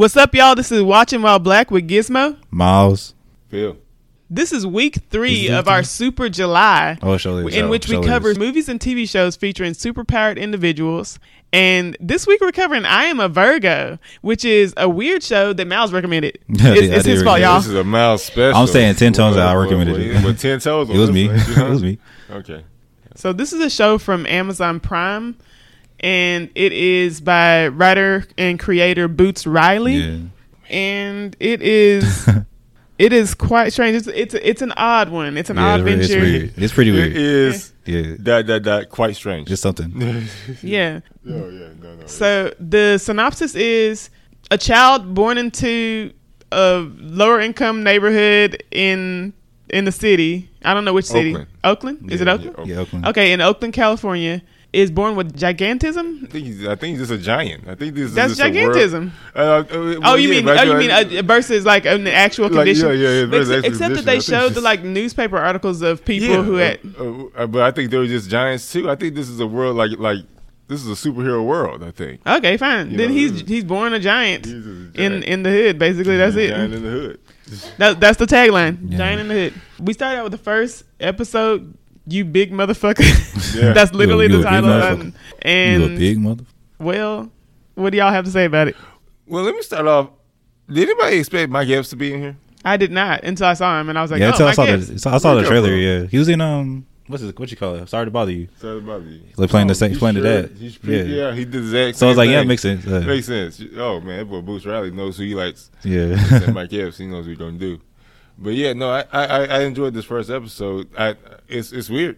What's up, y'all? This is Watching While Black with Gizmo. Miles. Phil. This is week three Is of our? Super July, Oh, show this. in which we cover movies and TV shows featuring superpowered individuals. And this week we're covering I Am a Virgo, which is a weird show that Miles recommended. Yeah, it's did- it's his fault, y'all. This is a Miles special. I'm saying 10 tones that I recommended But, it. but 10 toes. It was me. it it was me. Okay. So this is a show from Amazon Prime, and it is by writer and creator Boots Riley. Yeah. and it is it is quite strange. It's it's, it's an odd one. It's an yeah odd it's, weird. it's venture. weird. It's pretty weird. is Yeah. that, that, that quite strange. Just something. Yeah. oh, yeah. No, no. So the synopsis is a child born into a lower income neighborhood in in the city. I don't know which city. Oakland. Oakland? Is it Yeah, Oakland? yeah, Yeah, Oakland. Okay, in Oakland, California, is born with gigantism. I think he's, I think he's just a giant. I think this That's is just a world- gigantism. Uh, uh, Oh, you yeah, mean oh, you mean uh, versus like an actual Like, condition? yeah, yeah, yeah, But versus ex- actual except that they I showed the like newspaper articles of people yeah, who had uh, uh, but I think they were just giants too. I think this is a world like like this is a superhero world. I think. Okay, fine. You then know, he's he's born a giant, He's a in giant. in the hood. Basically, that's He's it. Giant in the hood. That, that's the tagline. Yeah. Giant in the hood. We started out with the first episode. You big motherfucker. Yeah. that's literally You a- you the title. motherfucker. Um, and you a big mother. well, what do y'all have to say about it? Well, let me start off. Did anybody expect Mike Epps to be in here? I did not until I saw him, and I was like, yeah, oh, until I saw Epps. the I saw the Where'd he trailer. come Yeah, he was in um what's it what you call it? Sorry to bother you. Sorry about you. Like playing the same- he's playing the dad. He's pretty, Yeah. yeah. he did the exact. So I was same like, yeah, it makes sense. Uh, Makes sense. Oh man, that boy Boots Riley knows who he likes. yeah. and Mike Epps, he knows what he's gonna do. But yeah, no, I, I I enjoyed this first episode. I it's it's weird.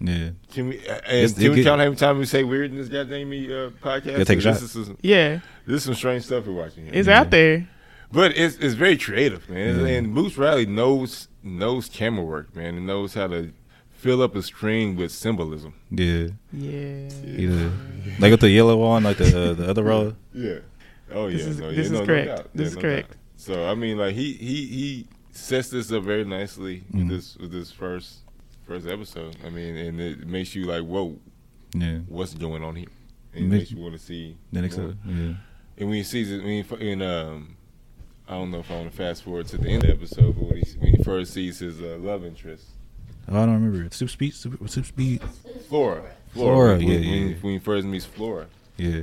yeah. Can we and It's- can it we get- count how many times we say weird in this goddamn uh, podcast? Yeah, take a this shot. Is some, yeah, this is some strange stuff we're watching here. it's out there. But it's it's very creative, man. Yeah. And Boots Riley knows knows camera work, man, and knows how to fill up a screen with symbolism. Yeah. Yeah. Yeah. Like with the yellow one, like the uh, the other row. Yeah. Oh yeah. This is- no, this yeah, is no, no correct. doubt. This Yeah, is no correct. doubt. So I mean, like he he he sets this up very nicely with Mhm. this with this first first episode. I mean, and it makes you like, whoa, Yeah. what's going on here? And it Makes- you want to see The next one. Yeah. And when he sees it, when in um, I don't know if I want to fast forward to the end of the episode, but when he when he first sees his uh, love interest, Oh, I don't remember it. Super speed. Super, speed. Flora, Flora, when, yeah, when, yeah, when, yeah. when he first meets Flora. Yeah.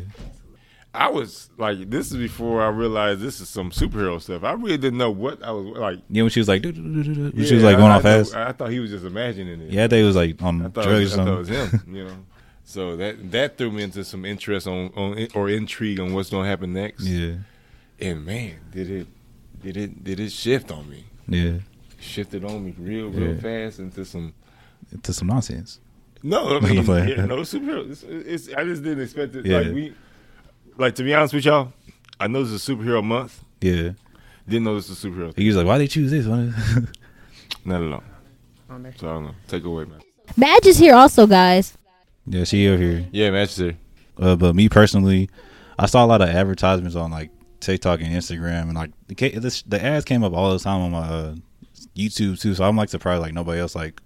I was like, this is before I realized this is some superhero stuff. I really didn't know what I was like. Yeah, when she was like, when Yeah, she was like going I, on I thought- fast. I thought he was just imagining it. Yeah, they was like on drugs it or was, I thought it was something. him. You know, so that that threw me into some interest on, on or intrigue on what's going to happen next. Yeah. And man, did it did it did it shift on me? Yeah. Shifted on me real real Yeah. fast into some. To some nonsense. No, I No, mean, yeah, no superhero. It's, it's, I just didn't expect it. Yeah. Like we, like to be honest with y'all, I know this is superhero month. Yeah. Didn't know this was superhero. He was like, why they choose this one? Not at all. On there. So I don't know. Take it away, man. Madge is here also, guys. yeah, she over here. Yeah, match there. Uh, but me personally, I saw a lot of advertisements on like TikTok and Instagram, and like the, this, the ads came up all the time on my uh, YouTube too. So I'm like surprised like nobody else like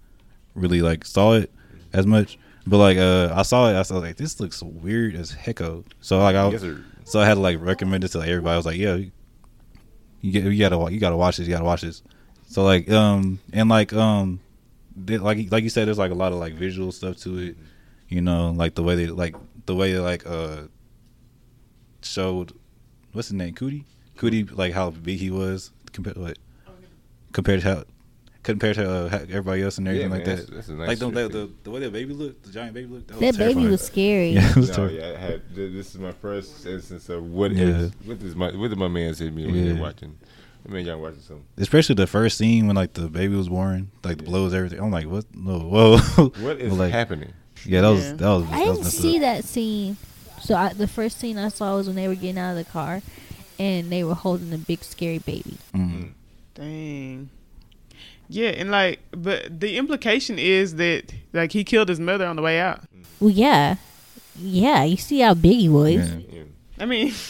really like saw it as much. But like uh, I saw it, I was like, this looks weird as hecko. So like I, Yes, so I had to like recommend it to like, everybody. I was like, yeah, you, you get you gotta you gotta watch this. You gotta watch this. So like um and like um they, like like you said, there's like a lot of like visual stuff to it. You know, like the way they like the way they like uh showed what's his name Cootie Cootie like how big he was compared what compared to how compared to uh, everybody else and everything man, like that's, that. that's a nice like the, the, trick. the the way that baby looked, the giant baby looked. That, That was baby was scary. Yeah, it was No, yeah, I had. This is my first instance of what Yeah. is what is my what did my man say to me when he Yeah. watching? I mean, y'all watching something. Especially the first scene when like the baby was born, like the blows everything. I'm like, what? No, whoa. What is like, happening? Yeah, that was Yeah. that was. I that was didn't messed see up. that scene. So I, the first scene I saw was when they were getting out of the car, and they were holding the big scary baby. Mm. Dang. Yeah, and like, but the implication is that like he killed his mother on the way out. Well, yeah, yeah. You see how big he was. Yeah. Yeah. I mean,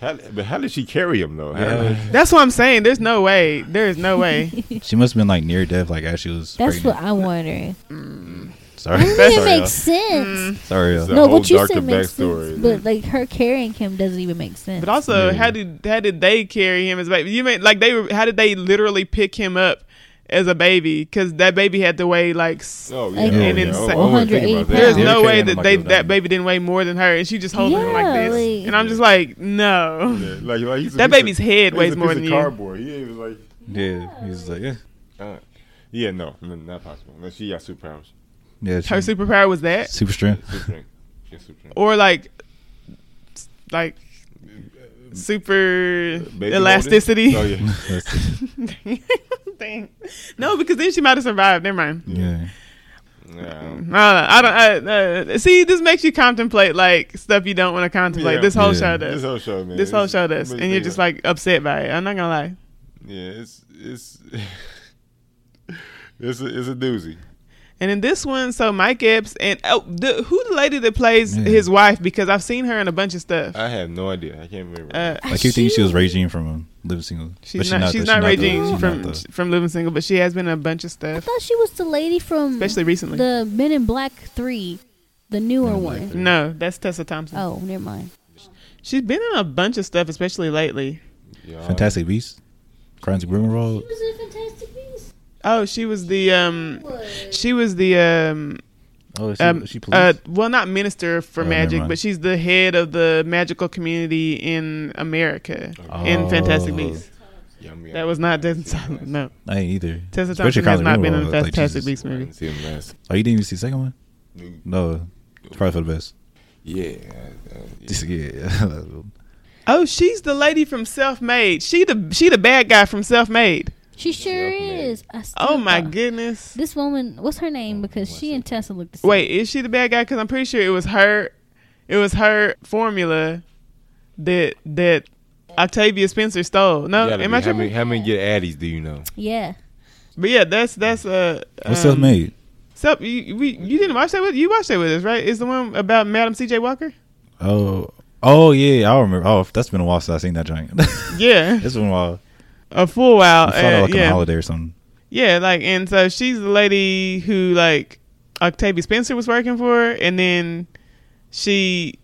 How, but how did she carry him though? How- Yeah. that's what I'm saying. There's no way. There is no way. She must have been like near death, like as she was. That's pregnant. what I'm wondering. Mm. Sorry, That doesn't sorry, make y'all. sense. sorry. y'all. No, what you said makes backstory. sense, but like her carrying him doesn't even make sense. But also, Yeah. how did how did they carry him as a baby? You mean like they were? How did they literally pick him up as a baby? Because that baby had to weigh like. s- Oh yeah, Like, oh, and yeah. insane- I wasn't thinking about that. There's Yeah. no They way carried that like they it was that nothing. baby didn't weigh more than her, and she just holding him like Yeah, this. like- and I'm just like, no. Yeah, like, like he's a That piece baby's of- head he's weighs a more piece than of you. Cardboard. He was like, Yeah, he's like, yeah, uh, yeah, no, no, not possible. Unless she got superpowers. Yeah. Her she- superpower was that, super strength. Super strength. She got super strength. or like, like super Baby elasticity. Oh yeah. Dang. No, because then she might have survived. Never mind. Yeah, yeah. No, no, I don't. I, uh, see, this makes you contemplate like stuff you don't want to contemplate. Yeah. this whole Yeah. show This does. whole show, man. This whole show does, and you you're just about like upset by it. I'm not gonna lie. yeah, it's it's it's a, it's a doozy. And in this one, so Mike Epps and oh, the, who the lady that plays Yeah. his wife? Because I've seen her in a bunch of stuff. I have no idea. I can't remember. Uh, like you think she was Regine from um, Living Single? she's But not. She's though. not the- Regine she's from not the- from Living Single, but she has been in a bunch of stuff. I thought she was the lady from especially recently. the Men in Black Three, the newer Men in Black one. 3. no, that's Tessa Thompson. Oh, never mind. She's been in a bunch of stuff, especially lately. Yeah, Fantastic Beasts, Crimes of Grindelwald. was in Fantastic Beasts. Oh, she was the um, she was the um, Oh, she, um, she uh, well, not minister for Oh, magic, but she's the head of the magical community in America in Fantastic Oh. Beasts. Yum, yum. That was not Tessa Thompson. No, I ain't either. Tessa Especially Thompson has Crimes of not been in Grindelwald, a like, Fantastic Jesus. Beasts movie. didn't see. Oh, you didn't even see the second one? No, it's probably for the best. Yeah. uh, yeah. yeah. Oh, she's the lady from Self Made. She the she the bad guy from Self Made. She sure is. Oh my thought- goodness. This woman, what's her name? Because what's she it? and Tessa look the same. Wait, is she the bad guy? Because I'm pretty sure it was her. It was her formula that that Octavia Spencer stole. No, am be. I how tripping? many how many get addies do you know? Yeah. But yeah, that's that's uh. What's um, self made? Self, you, we you didn't watch that with you watched that with us, right? Is the one about Madam C.J. Walker? Oh, oh yeah, I remember. Oh, that's been a while since I seen that joint. Yeah, it's been a while. A full while. I thought uh, like on a yeah, holiday or something. yeah, like and so she's the lady who like Octavia Spencer was working for, and then she,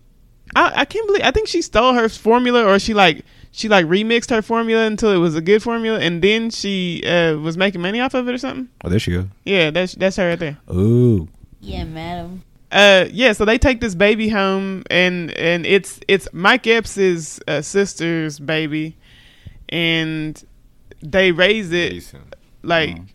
I, I can't believe I think she stole her formula, or she like she like remixed her formula until it was a good formula, and then she uh, was making money off of it or something. Oh, there she go. Yeah, that's that's her right there. Ooh, Yeah, madam. Uh, yeah. So they take this baby home, and and it's it's Mike Epps's uh, sister's baby, and they raise it Jason. like Mhm.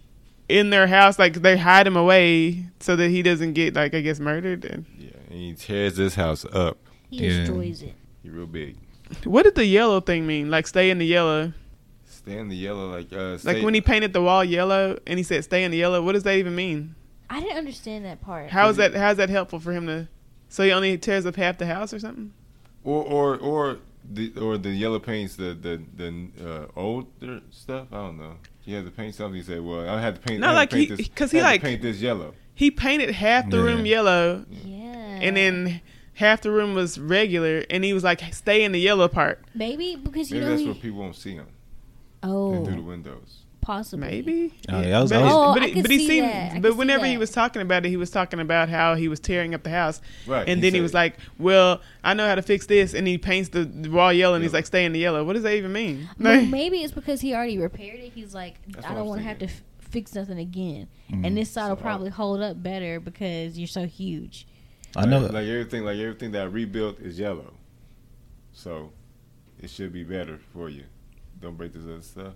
in their house. Like they hide him away so that he doesn't get like I guess murdered. And Yeah, and he tears this house up. He Yeah. destroys it. He real big. what did the yellow thing mean? Like stay in the yellow. Stay in the yellow like uh. Like when he painted the wall yellow and he said stay in the yellow. What does that even mean? I didn't understand that part. How is that? How is that helpful for him to? So he only tears up half the house or something? or or or the or the yellow paints the the the uh, older stuff. I don't know. He had to paint something. He said, "Well, I had to paint." No, to like paint he- this- 'cause he I had to like- paint this yellow. He painted half the Yeah. room yellow Yeah. and then half the room was regular, and he was like, "Stay in the yellow part." maybe because you Maybe know that's he, where people won't see him oh through the windows. Possibly Maybe. Oh, yeah, I was- but, I was- Oh, but, I he- could but he see seemed. that. But whenever he was talking about it, he was talking about how he was tearing up the house, Right. and then he said- was like, "Well, I know how to fix this," and he paints the, the wall yellow, and he's like, "Stay in the yellow." What does that even mean? Well, maybe it's because he already repaired it. He's like, That's I don't want to have to f- fix nothing again. Mhm. And this side will So- probably hold up better because you're so huge. I know. Like, like everything, like everything that I rebuilt is yellow, so it should be better for you. Don't break this other stuff.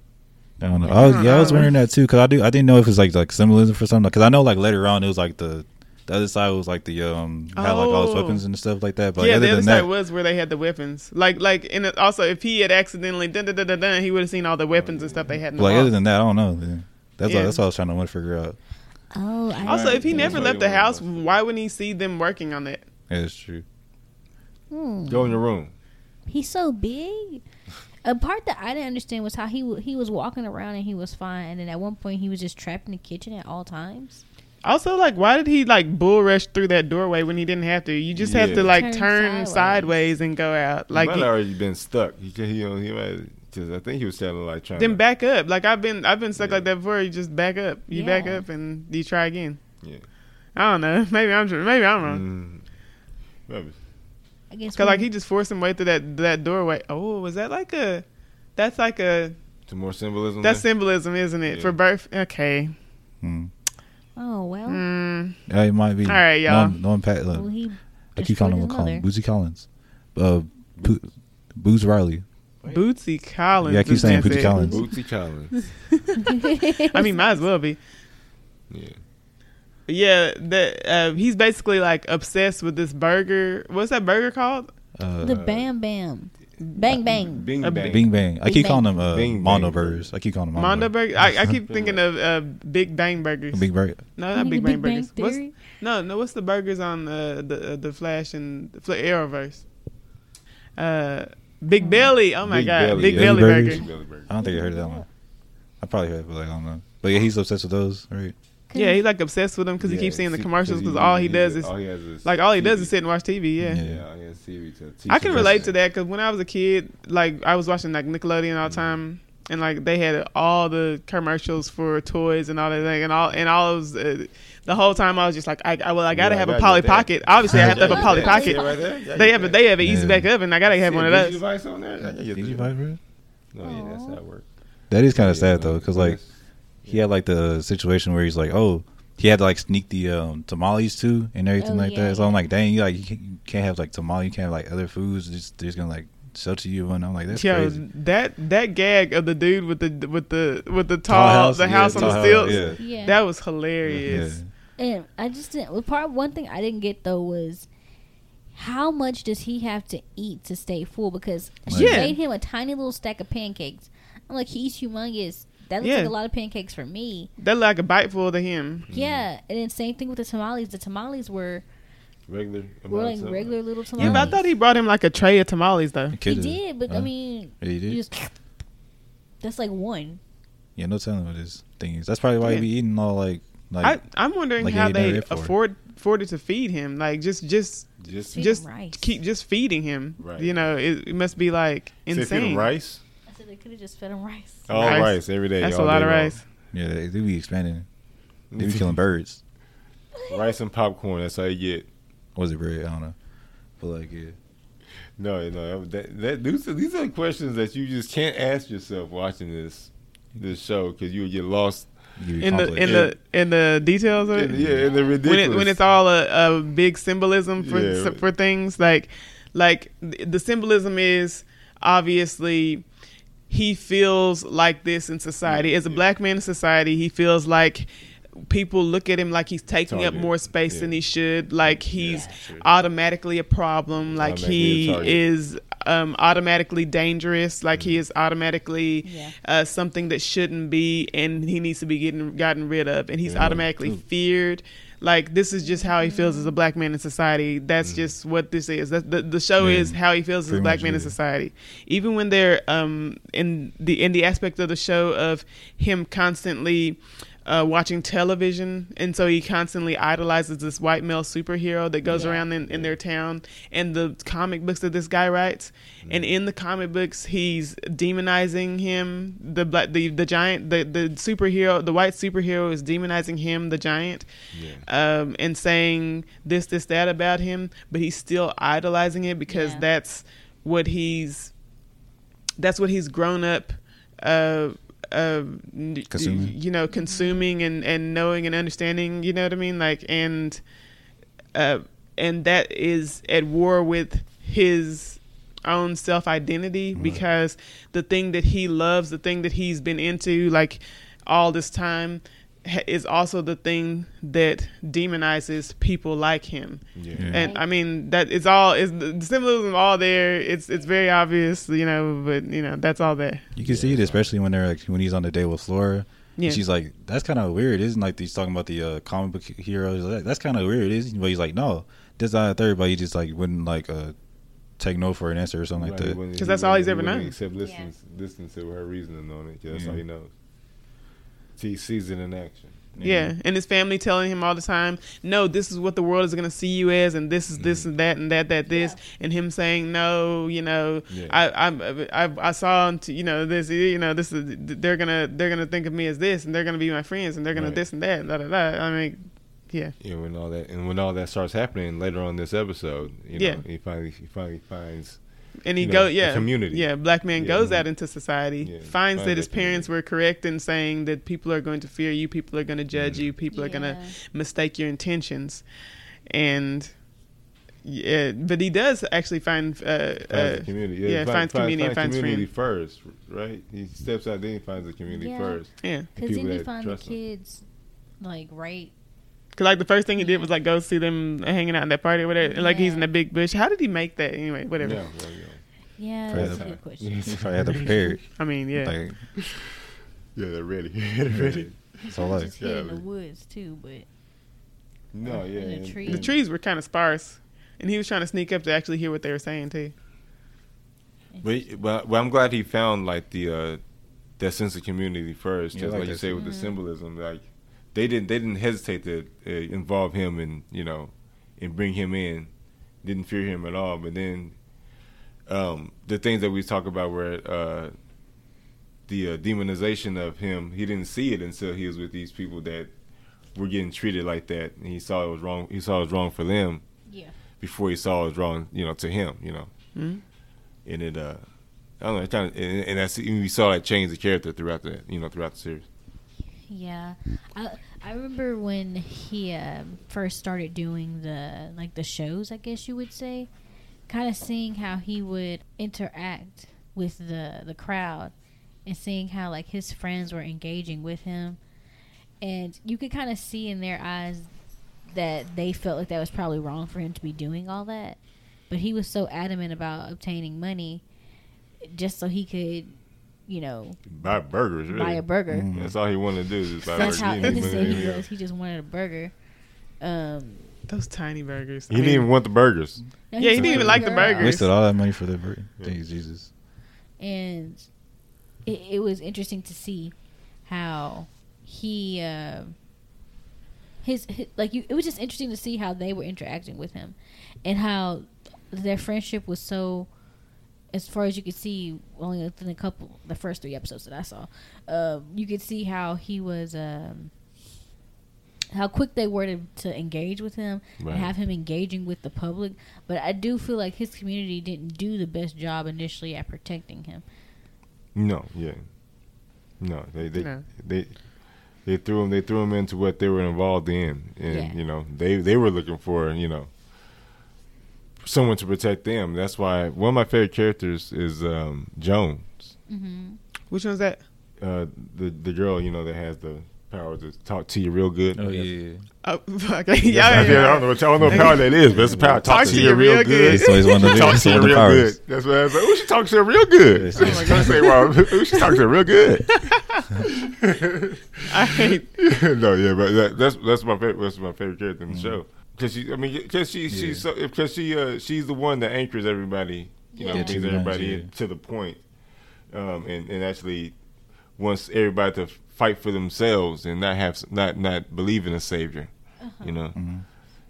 I don't know. I was, yeah, I was wondering that too because I do. I didn't know if it's like like symbolism for something. Because I know like later on it was like the the other side was like the um had like all his Oh. weapons and stuff like that. But yeah, other the other than side that, was where they had the weapons. Like, like, and it- also if he had accidentally dun dun dun dun, dun he would have seen all the weapons and stuff they had. In the like wall. other than that, I don't know. Yeah. That's Yeah. all, that's all I was trying to want to figure out. Oh, I also, if he never left the house, wanted. why wouldn't he see them working on that? Yeah, it's true. Hmm. Go in your room. He's so big. A part that I didn't understand was how he w- he was walking around and he was fine, and then at one point he was just trapped in the kitchen at all times. Also, like, why did he like bull rush through that doorway when he didn't have to? You just have Yeah. to like Turn turn, sideways. sideways. and go out. Like Like, he he- might already been stuck. He he he, he might because I think he was telling like trying. then to, back up. Like I've been, I've been stuck Yeah. like that before. You just back up. You back Yeah. up and you try again. Yeah. I don't know. Maybe I'm maybe I'm wrong. Mm. Maybe. I guess. Cause like he just forced him way through that that doorway. Oh, was that like a? That's like a. Some more symbolism. That's there? symbolism, isn't it? Yeah. For birth. Okay. Mm. Oh well. Mm. Yeah, it might be. All right, y'all. No, no impact. well. I keep calling him, destroyed call Bootsy Collins. Uh, Bo- Boots Riley. Bootsy Collins. Yeah, I keep saying Bootsy. Collins. Bootsy Collins. I mean, might as well be. Yeah. But yeah, that uh, he's basically like obsessed with this burger. What's that burger called? Uh, the Bam Bam, Bang Bang. Bing A bang. Bing Bang. I keep Bang. calling them uh, Bing Mondo Bang. Burgers. I keep calling them Mondo Burgers. Burger. I, I keep thinking of uh, Big Bang Burgers. Big Burger. no, not You Big mean Bang Burgers. What's, no, no. What's the burgers on uh, the uh, the Flash and the Fl- Arrowverse? Uh, Big Belly. Oh my Big god, Belly, Big yeah. Belly Big Burger. Belly burger. I don't think I heard of that one. I probably heard, it, but like, I don't know. But yeah, he's obsessed with those, right? Yeah, he's like obsessed with them because he keeps seeing the commercials 'cause Because all he does is all he is like all he does is sit and watch TV. Yeah. Yeah. Yeah, all he has TV to I can relate to that because when I was a kid, like I was watching like Nickelodeon all the time, and like they had all the commercials for toys and all that thing, and all and all was uh, the whole time I was just like, I, I well, I gotta Yeah, have I a gotta Polly. Pocket. Obviously, I have to have a Polly Pocket. right there. They have a, they have an Yeah. Easy-Bake Oven. I gotta have one of those. device on there? Yeah, yeah, Did you yeah. buy? No, yeah, that's how it works. That is kind of sad though, because like yes. He had like the situation where he's like, oh, he had to like sneak the um, tamales too and everything Oh, like yeah, that. So I'm like, dang, you like you can't, you can't have like tamale, you can't have like other foods. Just they're just gonna like sell to you, and I'm like, that's Yo, crazy. that that gag of the dude with the with the with the Tall tall, house, the yeah, house on tall the house, stilts. yeah. Yeah. That was Yeah. hilarious. And I just didn't. Well, part one thing I didn't get though was how much does he have to eat to stay full? Because she Yeah. made him a tiny little stack of pancakes. I'm like, he's humongous. That looks Yeah. like a lot of pancakes for me. That like a bite full to him. Mm. Yeah, and then same thing with the tamales. The tamales were regular. were like regular little Yeah, tamales. but I thought he brought him like a tray of tamales though. The He did, but I mean, yeah, he did. just that's like one. yeah, no telling what his thing is. That's probably why Yeah. he be eating all like like I, I'm wondering like how they it for. afford afforded to feed him. Like just just Just Feed just rice. keep just feeding him. Right. You know, it, it must be like Say feed him insane. rice. I said they could have just fed him rice. All Rice. rice. every day. That's a lot day of long. rice. yeah, they, they be expanding. They be killing birds. rice and popcorn. That's all you get. Was it bread? I don't know. But like yeah, No, no, that, that these, are, these are questions that you just can't ask yourself watching this this show because you would get lost. In the complex. in the in the details of In, it. yeah, in the when ridiculous. it when it's all a, a big symbolism for Yeah. for things like like the the symbolism is obviously he feels like this in society. As a black man in society he feels like people look at him like he's taking up more space Yeah. than he should. Like he's sure. automatically a problem. Like he is um, automatically dangerous. Like he is automatically Yeah. uh, something that shouldn't be and he needs to be getting gotten rid of. And he's Yeah. automatically True. feared. Like this is just how he feels as a black man in society. That's just what this is. That the, the show Yeah. is how he feels as a black much, man in society. Even when they're um in the in the aspect of the show of him constantly uh, watching television, and so he constantly idolizes this white male superhero that goes Yeah. around in, in their town, and the comic books that this guy writes, and Mm. in the comic books he's demonizing him, the black, the the giant, the the superhero, the white superhero is demonizing him, the giant, Yeah. um, and saying this, this, that about him, but he's still idolizing it because Yeah. that's what he's that's what he's grown up uh uh Consuming. you know consuming and and knowing and understanding you know what i mean like and uh and that is at war with his own self identity because the thing that he loves the thing that he's been into like all this time is also the thing that demonizes people like him Yeah. Yeah. and I mean that it's all is the symbolism all there. It's it's very obvious, you know, but you know that's all there. You can see it, especially when they're like when he's on the day with Flora. Yeah. And she's like, "That's kind of weird, isn't like he's talking about the uh, comic book heroes? Like, That's kind of weird, isn't?" But he's like, "No, this not a third, but he just like wouldn't like uh, take no for an answer or something Right, like that." 'Cause that's all he's wouldn't- ever known. Except listens, listens to her reasoning on it. 'cause That's Yeah. all he knows. He sees it in action. Yeah, and his family telling him all the time, "No, this is what the world is going to see you as, and this is this mm-hmm. and that and that that this," and him saying, "No, you know, Yeah. I I I, I saw him, to, you know, this, you know, this is they're gonna they're gonna think of me as this, and they're gonna be my friends, and they're gonna Right. this and that, da da da." I mean, Yeah. you know, when all that and when all that starts happening later on this episode, you know, Yeah. he finally he finally finds and he you go know, yeah community. yeah black man Yeah. goes out into society Yeah, finds finds that his that parents were correct in saying that people are going to fear you people are going to judge Mm-hmm. you people are going to mistake your intentions and yeah but he does actually find uh, finds uh community. yeah, he finds community and finds community friends. first, right? He steps out, then he finds the community Yeah. first. yeah Because then he that find the trust him. kids, like, right. because like the first thing he did was like go see them hanging out in that party or whatever and like he's in Yeah. the big bush how did he make that anyway whatever Yeah, well, yeah. Yeah, Probably that's a good question. Yes. If I had to prepare it, i mean yeah like Yeah, they're ready. they're ready. so like just hid in the woods too, but No, yeah. In a tree. the trees were kind of sparse and he was trying to sneak up to actually hear what they were saying too But, but, but I'm glad he found like the uh, that sense of community first, Yeah, just like like, you that say with the symbolism. Like they didn't they didn't hesitate to uh, involve him and you know and bring him in. Didn't fear him at all. But then um, the things that we talk about where uh, the uh, demonization of him, he didn't see it until he was with these people that were getting treated like that, and he saw it was wrong. He saw it was wrong for them yeah. before he saw it was wrong, you know, to him, you know Mhm. and it uh I don't know, it kind of, and, and that's we saw that change the character throughout the you know throughout the series. Yeah, I I remember when he um, first started doing the like the shows, I guess you would say, kind of seeing how he would interact with the the crowd, and seeing how like his friends were engaging with him, and you could kind of see in their eyes that they felt like that was probably wrong for him to be doing all that, but he was so adamant about obtaining money, just so he could, you know, Buy burgers, really. buy a burger. Mhm. That's all he wanted to do is buy That's burgers. how innocent he was. He just wanted a burger. Um, those tiny burgers He I didn't mean, even want the burgers. no, Yeah, he didn't even wanted like the a girl. burgers. wasted all that money for the burger. Yeah. Thank you, Jesus. and it, it was interesting to see how he, uh, his, his like you. It was just interesting to see how they were interacting with him, and how their friendship was so. As far as you could see, only within a couple, the first three episodes that I saw, uh, you could see how he was, um, how quick they were to, to engage with him Right. and have him engaging with the public. But I do feel like his community didn't do the best job initially at protecting him. No, yeah, no. They they No. they they threw him. They threw him into what they were involved in, and Yeah. you know they they were looking for you know someone to protect them. That's why one of my favorite characters is um, Jones. Mm-hmm. which one's that Uh, the the girl you know that has the power to talk to you real good. Oh yeah, yeah. oh okay Yeah, yeah, yeah, I don't know what, I don't know what power that is, but it's a power. Talk, to, you real good. It's always one of the, Talk to you one of the real powers. good. That's what I was like. Oh, she talks to her real good. Yes, I'm yes. like, I say, well, ooh, she talks to her real good. I hate no, yeah, but that, that's that's my favorite. That's my favorite character in the show. Because she, I mean, because she, Yeah. she's so, because she, uh, she's the one that anchors everybody. You know, Yeah. brings Yeah. everybody Yeah. to the point, um, and and actually wants everybody to fight for themselves and not have not not believe in a savior. You know, Mhm.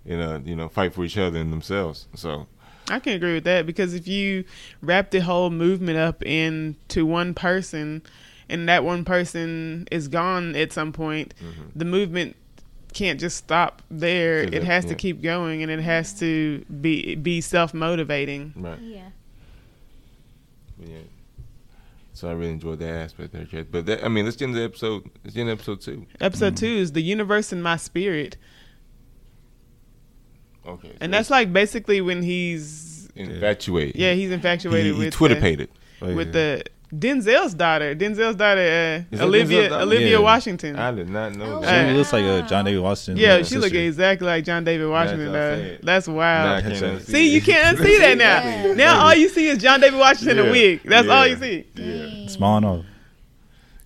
and uh, you know, fight for each other and themselves. So I can agree with that because if you wrap the whole movement up into one person and that one person is gone at some point, the movement can't just stop there. So It that- has to keep going and it has to be be self motivating. right. Yeah. Yeah. So I really enjoyed that aspect there, Chad. But that, I mean, let's get into episode. Let's get into episode two. Episode mm-hmm. two is the universe in my spirit, Okay. so and that's like basically when he's infatuated. yeah he's infatuated he, he with Twitter the, pated. Oh, with yeah. the Denzel's daughter. Denzel's daughter, uh, Olivia Denzel's? Olivia Yeah. Washington. I did not know. Oh, She that. Uh, looks like a John David Washington. yeah, uh, she looks exactly like John David Washington. what I'm Uh, saying. that's Nah, I wild. can't See, See, it. you can't unsee that now. Exactly. Now all you see is John David Washington in Yeah. a wig. That's all you see. Yeah. Small enough.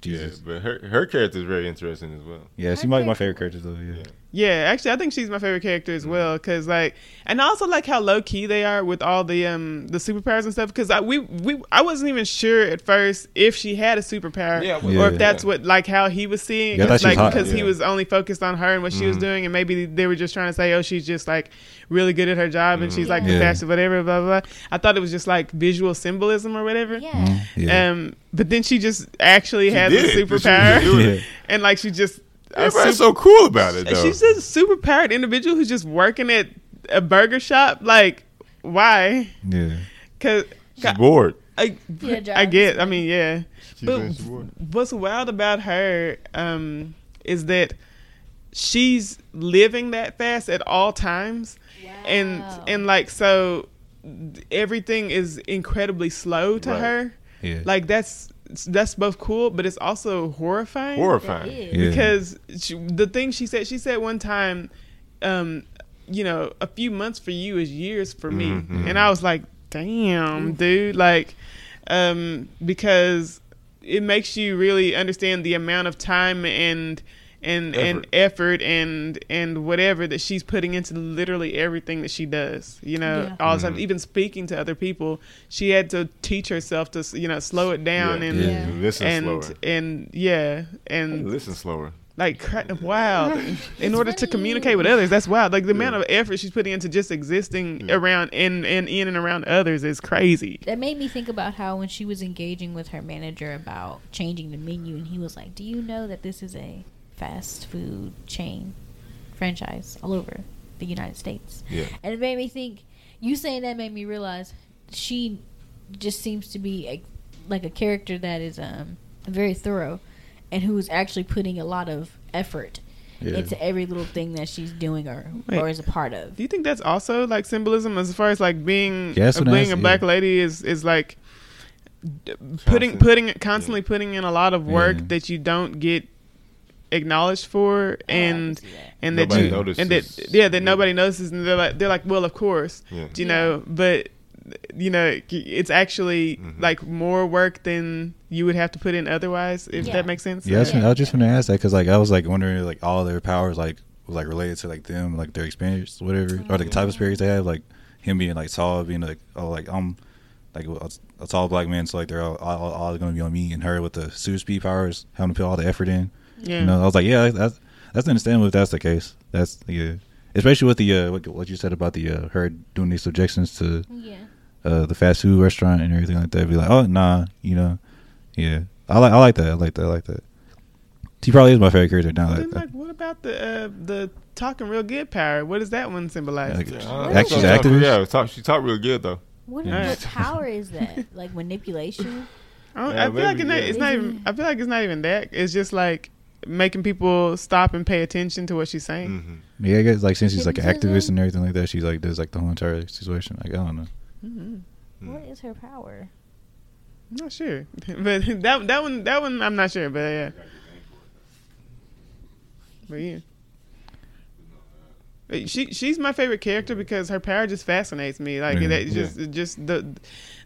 Yeah, Jesus. but her her character is very interesting as well. Yeah, she might be my favorite character though. Yeah. Yeah. Yeah, actually, I think she's my favorite character as well. Cause like, and I also like how low key they are with all the um the superpowers and stuff. Cause I we we I wasn't even sure at first if she had a superpower. Yeah, Yeah. Or if that's what like how he was seeing, Yeah, I thought like was hot. because he was only focused on her and what she was Mhm. doing, and maybe they were just trying to say, oh, she's just like really good at her job and she's like Yeah. compassionate, whatever, blah blah. blah. I thought it was just like visual symbolism or whatever. Yeah. Mhm. Yeah. Um, but then she just actually She had did the it. Superpower, yeah. and like she just a Everybody's super- so cool about it though. she's just a super powered individual who's just working at a burger shop. Like, why? Yeah. Cause She's bored. I, Yeah, I get. I mean, yeah. She's But saying she's bored. what's wild about her um, is that she's living that fast at all times, and and like so, everything is incredibly slow to Right. her. Yeah. Like that's that's both cool, but it's also horrifying. Horrifying. Yeah. because she, the thing she said, she said one time, um, you know, a few months for you is years for me, Mhm. and I was like, damn, dude, like, um, because it makes you really understand the amount of time and and and Effort. effort and and whatever that she's putting into literally everything that she does you know Yeah. all the time Mhm. even speaking to other people she had to teach herself to you know slow it down Yeah. and Yeah. Listen and slower. and yeah and Listen slower. like cra- wild in order to communicate with others that's wild like the amount of effort she's putting into just existing Yeah. around and and in and around others is crazy That made me think about how when she was engaging with her manager about changing the menu, and he was like, "Do you know that this is a fast food chain franchise all over the United States?" Yeah. And it made me think. You saying that made me realize she just seems to be a, like a character that is um very thorough, and who is actually putting a lot of effort Yeah. into every little thing that she's doing or Wait. or is a part of. do you think that's also like symbolism as far as like being Yeah, uh, being a black yeah. lady is is like d- putting putting constantly putting in a lot of work Yeah. that you don't get acknowledged for Oh, and can and that Nobody you notices. and that yeah that Yeah. nobody notices and they're like they're like well of course Yeah. you know but you know it's actually Mhm. like more work than you would have to put in otherwise if Yeah. that makes sense Yeah, I was, I was just gonna ask that because like I was like wondering like all their powers like was like related to like them like their experience whatever or the type of experience they have like him being like tall being like oh like I'm like a, a tall black man so like they're all, all, all gonna be on me and her with the super speed powers having to put all the effort in yeah you know I was like yeah that's that's understandable if that's the case that's yeah especially with the uh what, what you said about the uh her doing these subjections to Yeah. uh the fast food restaurant and everything like that be like oh nah you know yeah I like I like that I like that I like that he probably is my favorite character now. then That, like what about the uh, the talking real good power what does that one symbolize Like, Yeah, What I- she's that? activist. Yeah, talk, she talked real good though. What, Yeah. what power is that? Like manipulation? I, don't, Yeah, I feel like maybe, it's not, it's not even. I feel like it's not even that. It's just like making people stop and pay attention to what she's saying. hmm yeah, I guess like since she's like an activist and everything like that, she's like does like the whole entire situation. Like I don't know. Mm-hmm. What is her power? I'm not sure, but that that one that one I'm not sure, but yeah. But yeah. She she's my favorite character because her power just fascinates me. Like Yeah. that just it just the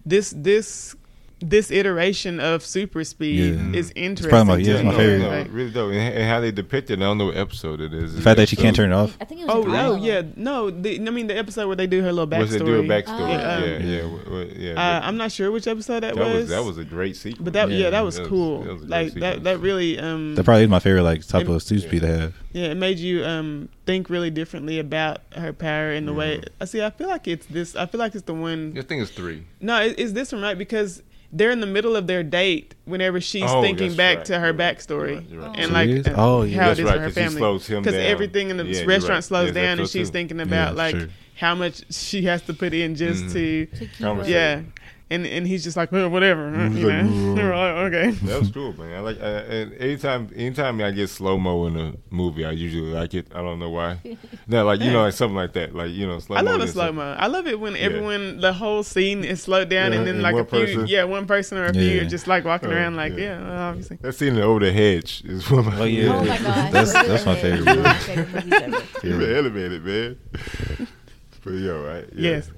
this this this iteration of super speed Yeah. is interesting. probably my- yeah, it's my favorite. no, Like- really dope. And, and how they depict it, I don't know what episode it is. The fact that she can't turn it off. I think it was. Oh, an oh yeah, no. The, I mean, the episode where they do her little backstory. Was it do a backstory? Oh. Yeah, Yeah, yeah, um, yeah, w- w- yeah. Uh, I'm not sure which episode that, that was. was that was a great sequence. But that yeah, Yeah, that was that was- cool. that was a great like that sequence. that really um That probably is my favorite like type It- of super speed to have. yeah it made you um think really differently about her power in the way. I see. I feel like it's this. I feel like it's the one. I think it's three. No, it, it's this one right because they're in the middle of their date whenever she's Oh, thinking back right. to her You're right. backstory. You're right, you're right. And like uh, Oh, yeah. how That's it is right, for her 'cause he family. Because everything in the Yeah, restaurant right. slows Yes, down, and she's too. thinking about Yeah, like sure. how much she has to put in just Mhm. to To keep Conversation. up. yeah. And and he's just like well, whatever, He's you like, know. We're like, okay. That was cool, man. I like. I, and anytime, anytime I get slow mo in a movie, I usually like it. I don't know why. No, like you know, like something like that. Like you know, slow I mo. love a slow mo. I love it when Yeah. everyone, the whole scene is slowed down, Yeah, and then and like a one few, person- yeah, one person or a few Yeah. are just like walking Oh, around, like yeah. yeah, well, obviously. That scene over the hedge is one of my. Oh, yeah. Oh my gosh. That's- that's my favorite One my movie. favorite movies ever. You've been elevated, man. but yeah, right. Yeah. Yes.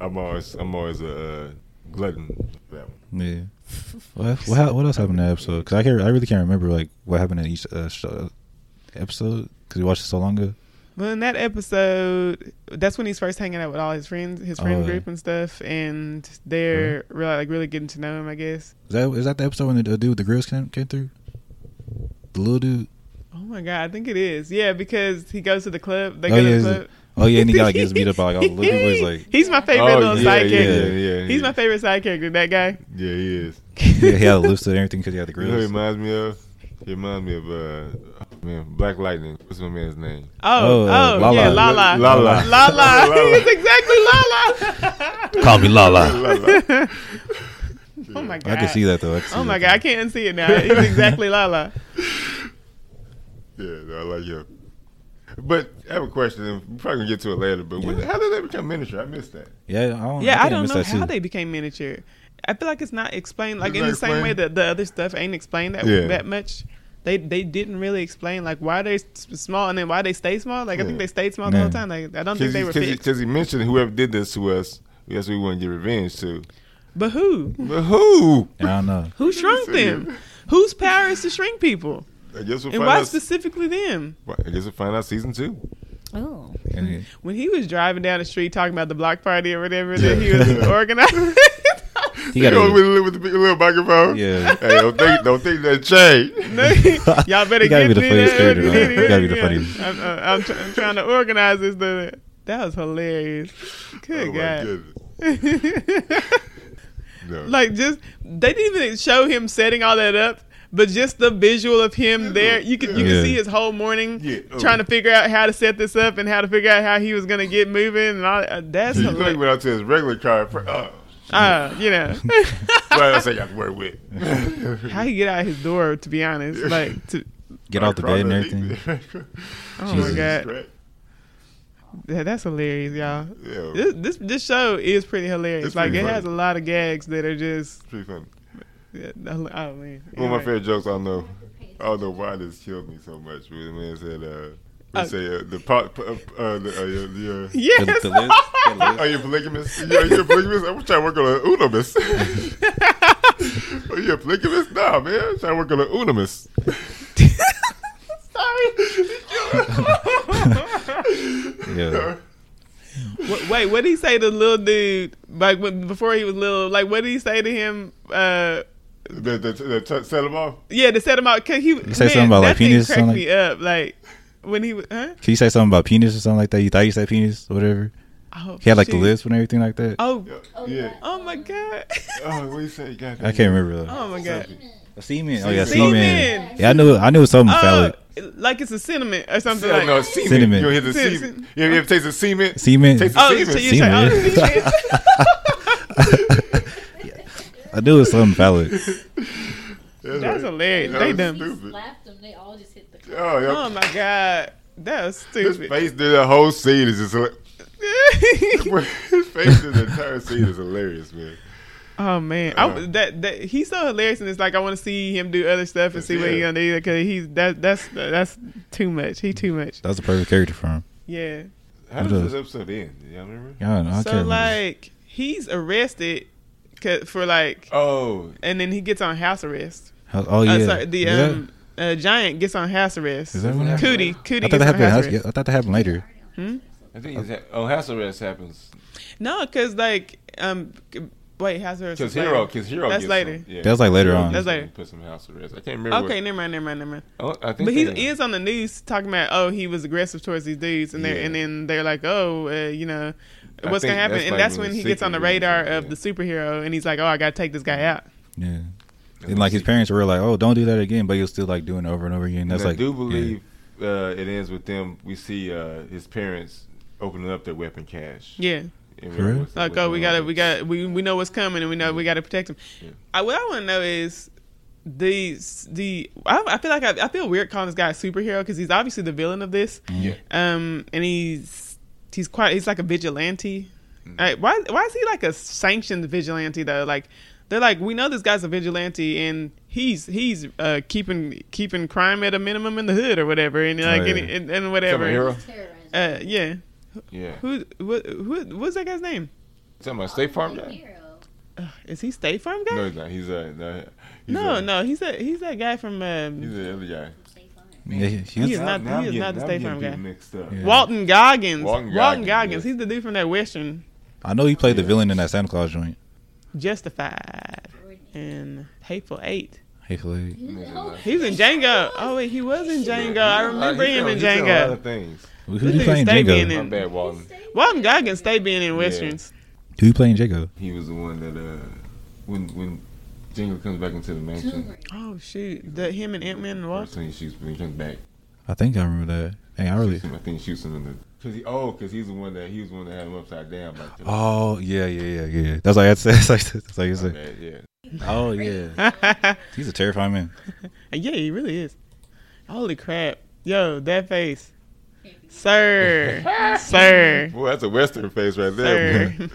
I'm always, I'm always a uh, glutton. for That one. Yeah. What what, what else happened in that episode? Because I can't I really can't remember like what happened in each uh, show, episode because we watched it so long ago. Well, in that episode, that's when he's first hanging out with all his friends, his friend Oh, yeah. group and stuff, and they're really like really getting to know him, I guess. Is that is that the episode when the dude with the grills came, came through? The little dude. Oh my god, I think it is. Yeah, because he goes to the club. They Oh, go yeah, to the it- club. Oh yeah, and he got like gets beat up by like all the little people. He's like he's my favorite Oh, little yeah, side yeah, character. yeah, He's yeah. my favorite side character. That guy. Yeah, he is. yeah, he had the lifts and everything because he had the You know, who he reminds me of. He reminds me of uh, Man, Black Lightning. What's my man's name? Oh, Oh, oh, Lala. yeah, Lala. Lala. Lala. Lala. he was exactly Lala. Call me Lala. Lala. oh my god. I can see that though. I see Oh my that. god, I can't unsee it now. He's exactly Lala. Yeah, no, I like him. But I have a question. and We're probably gonna get to it later. But when, how did they become miniature? I missed that. Yeah, I don't. Yeah, I, think don't know how too. they became miniature. I feel like it's not explained like It's in not the same way that the other stuff ain't explained that Yeah. that much. They they didn't really explain like why they s- small and then why they stay small. Like I think they stayed small the whole time. Like I don't think they he, were 'cause he- fixed. 'cause he mentioned whoever did this to us, yes, we want to get revenge too. But who? But who? I don't know. Who shrunk them? Whose power is to shrink people? I guess we'll And find why out. specifically them? I guess we'll find out season two. Oh. And it- When he was driving down the street talking about the block party or whatever that he was organizing. he got know, with, with the little microphone. Yeah. Hey, don't think, don't think that change. Y'all better He get be the me funniest character, man. He gotta be the Yeah. funniest. I'm, uh, I'm, try- I'm trying to organize this. The, that was hilarious. Good oh God. No. like just they didn't even show him setting all that up. But just the visual of him there, you could you Yeah. could see his whole morning Yeah. Oh. trying to figure out how to set this up and how to figure out how he was gonna get moving and all. Uh, that's he like hilarious. went out to his regular car. For, uh, Uh, you know, well, I say you have to work with. how he get out his door? To be honest, like to Get off the bed and everything. oh my god, Yeah, that's hilarious, y'all. Yeah, This, this this show is pretty hilarious. It's like pretty it funny. has a lot of gags that are just. pretty funny. Yeah, oh man. One of my Anyway. favorite jokes. I don't know. I don't know why this killed me so much. But the man said, uh, he Uh, say uh, the pot, uh, uh, the, uh, the, the, uh, Yes. The- the list- the list. Are you polygamous? Yeah, are you a polygamist? I'm trying to work on an unomus. Are you a polygamist? Nah, man. I'm trying to work on an unomus. Yeah. Wait, wait, what did he say to the little dude? Like when, before he was little, like what did he say to him? Uh, The, the, the, t- set him off? yeah, to set him out. Cause he, say something about, like, penis or Cracked something me up, like when he was, huh? Can you say something about penis or something like that? You thought you said penis or whatever? Oh, He had like the shoot. lisp and everything like that. Oh, Oh, Yeah. yeah. oh my god. Oh, what you say? God I can't remember though. Oh my god. Semen. Oh yeah, Semen. semen. Yeah, I knew. I knew it was something uh, Oh, phallic. like it's a cinnamon or something Yeah, like. no, semen. Cinnamon. You don't hear the Cin- semen. cin- You ever taste the semen? Semen. Taste the Oh, semen. so you say, oh, semen. I knew it was something phallic. That's right. hilarious. That They was done. stupid. slapped them. They all just hit the Oh, yeah. Oh my god, that was His stupid. face through the whole scene is just like, his face through the entire scene is hilarious, man. Oh man, Uh. I, that that he's so hilarious, and it's like I want to see him do other stuff and see what he's gonna do because he's that that's that's too much. He too much. That's was the perfect character for him. Yeah. How does does? this episode end? Do y'all remember? Yeah, I don't know. I so can't remember. like he's arrested 'cause- for like, Oh, and then he gets on house arrest. How- oh yeah. Uh, sorry, the Is that- um uh, giant gets on house arrest. is that what happened? Cootie, Cootie I thought gets that on happened. house I, arrest. I thought that happened later. Hmm? I think ha- oh house arrest happens No, because like um, wait, house arrest. because hero because hero That's gets later. Some, yeah. That was, like, later on. That's later. Put some house arrest. I can't remember. Okay, never mind, never mind, never mind. What, oh, I think But he is on the news talking about oh he was aggressive towards these dudes and they Yeah. and then they're like oh uh, you know what's gonna happen that's and like that's when when he gets on the secret is, radar yeah. of the superhero and he's like oh I gotta take this guy out. Yeah. And like his parents were like, "Oh, don't do that again," but he was still like doing it over and over again. That's and like I do yeah. believe uh, it ends with them. We see uh, his parents opening up their weapon cache. Yeah, And For like oh we gotta we got we we know what's coming and we know we gotta protect him. Yeah. I, what I want to know is the the I, I feel like I, I feel weird calling this guy a superhero because he's obviously the villain of this. Yeah. Um, and he's he's quite he's like a vigilante. Mm. Like, why why is he like a sanctioned vigilante though? Like they're like we know this guy's a vigilante and he's he's uh, keeping keeping crime at a minimum in the hood or whatever and like Oh, yeah. and, and, and whatever. Uh, yeah. Yeah. Who what who what's that guy's name? Talking about State Farm guy? Uh, is he State Farm guy? No, he's not. He's a no. He's no, a, no, he's that he's that guy from um, He's the other guy. State Yeah, he, he He is not- Now he is getting- not the State Farm guy. Mixed up. Yeah. Walton Goggins. Walton Walton Goggins, Goggins. yes. He's the dude from that western I know he played the villain in that Santa Claus joint. Justified and Hateful Eight. Hateful Eight. Oh, He was in Django. Oh wait, he was in Django. I remember Uh, he's him in done- he's done A lot Django. Of things. Who This he nigga playing stay being Django? in- My bad, Walton. Walton Goggins stay being in westerns. Who he playing Django? He was the one that uh, when when Django comes back into the mansion. Oh shoot, the him and Ant Man and the Wasp. He shoots when he comes back. I think I remember that. Dang, I really. I think he shoots him in the. Cause he, oh, cause he's the one that he was the one that had him upside down. Like, Oh yeah, yeah, yeah, yeah. That's like I said. That's like that's like you said. bad, yeah. Oh yeah, he's a terrifying man. yeah, he really is. Holy crap. Yo, that face. Sir. Sir. Boy, that's a western face right there. Sir.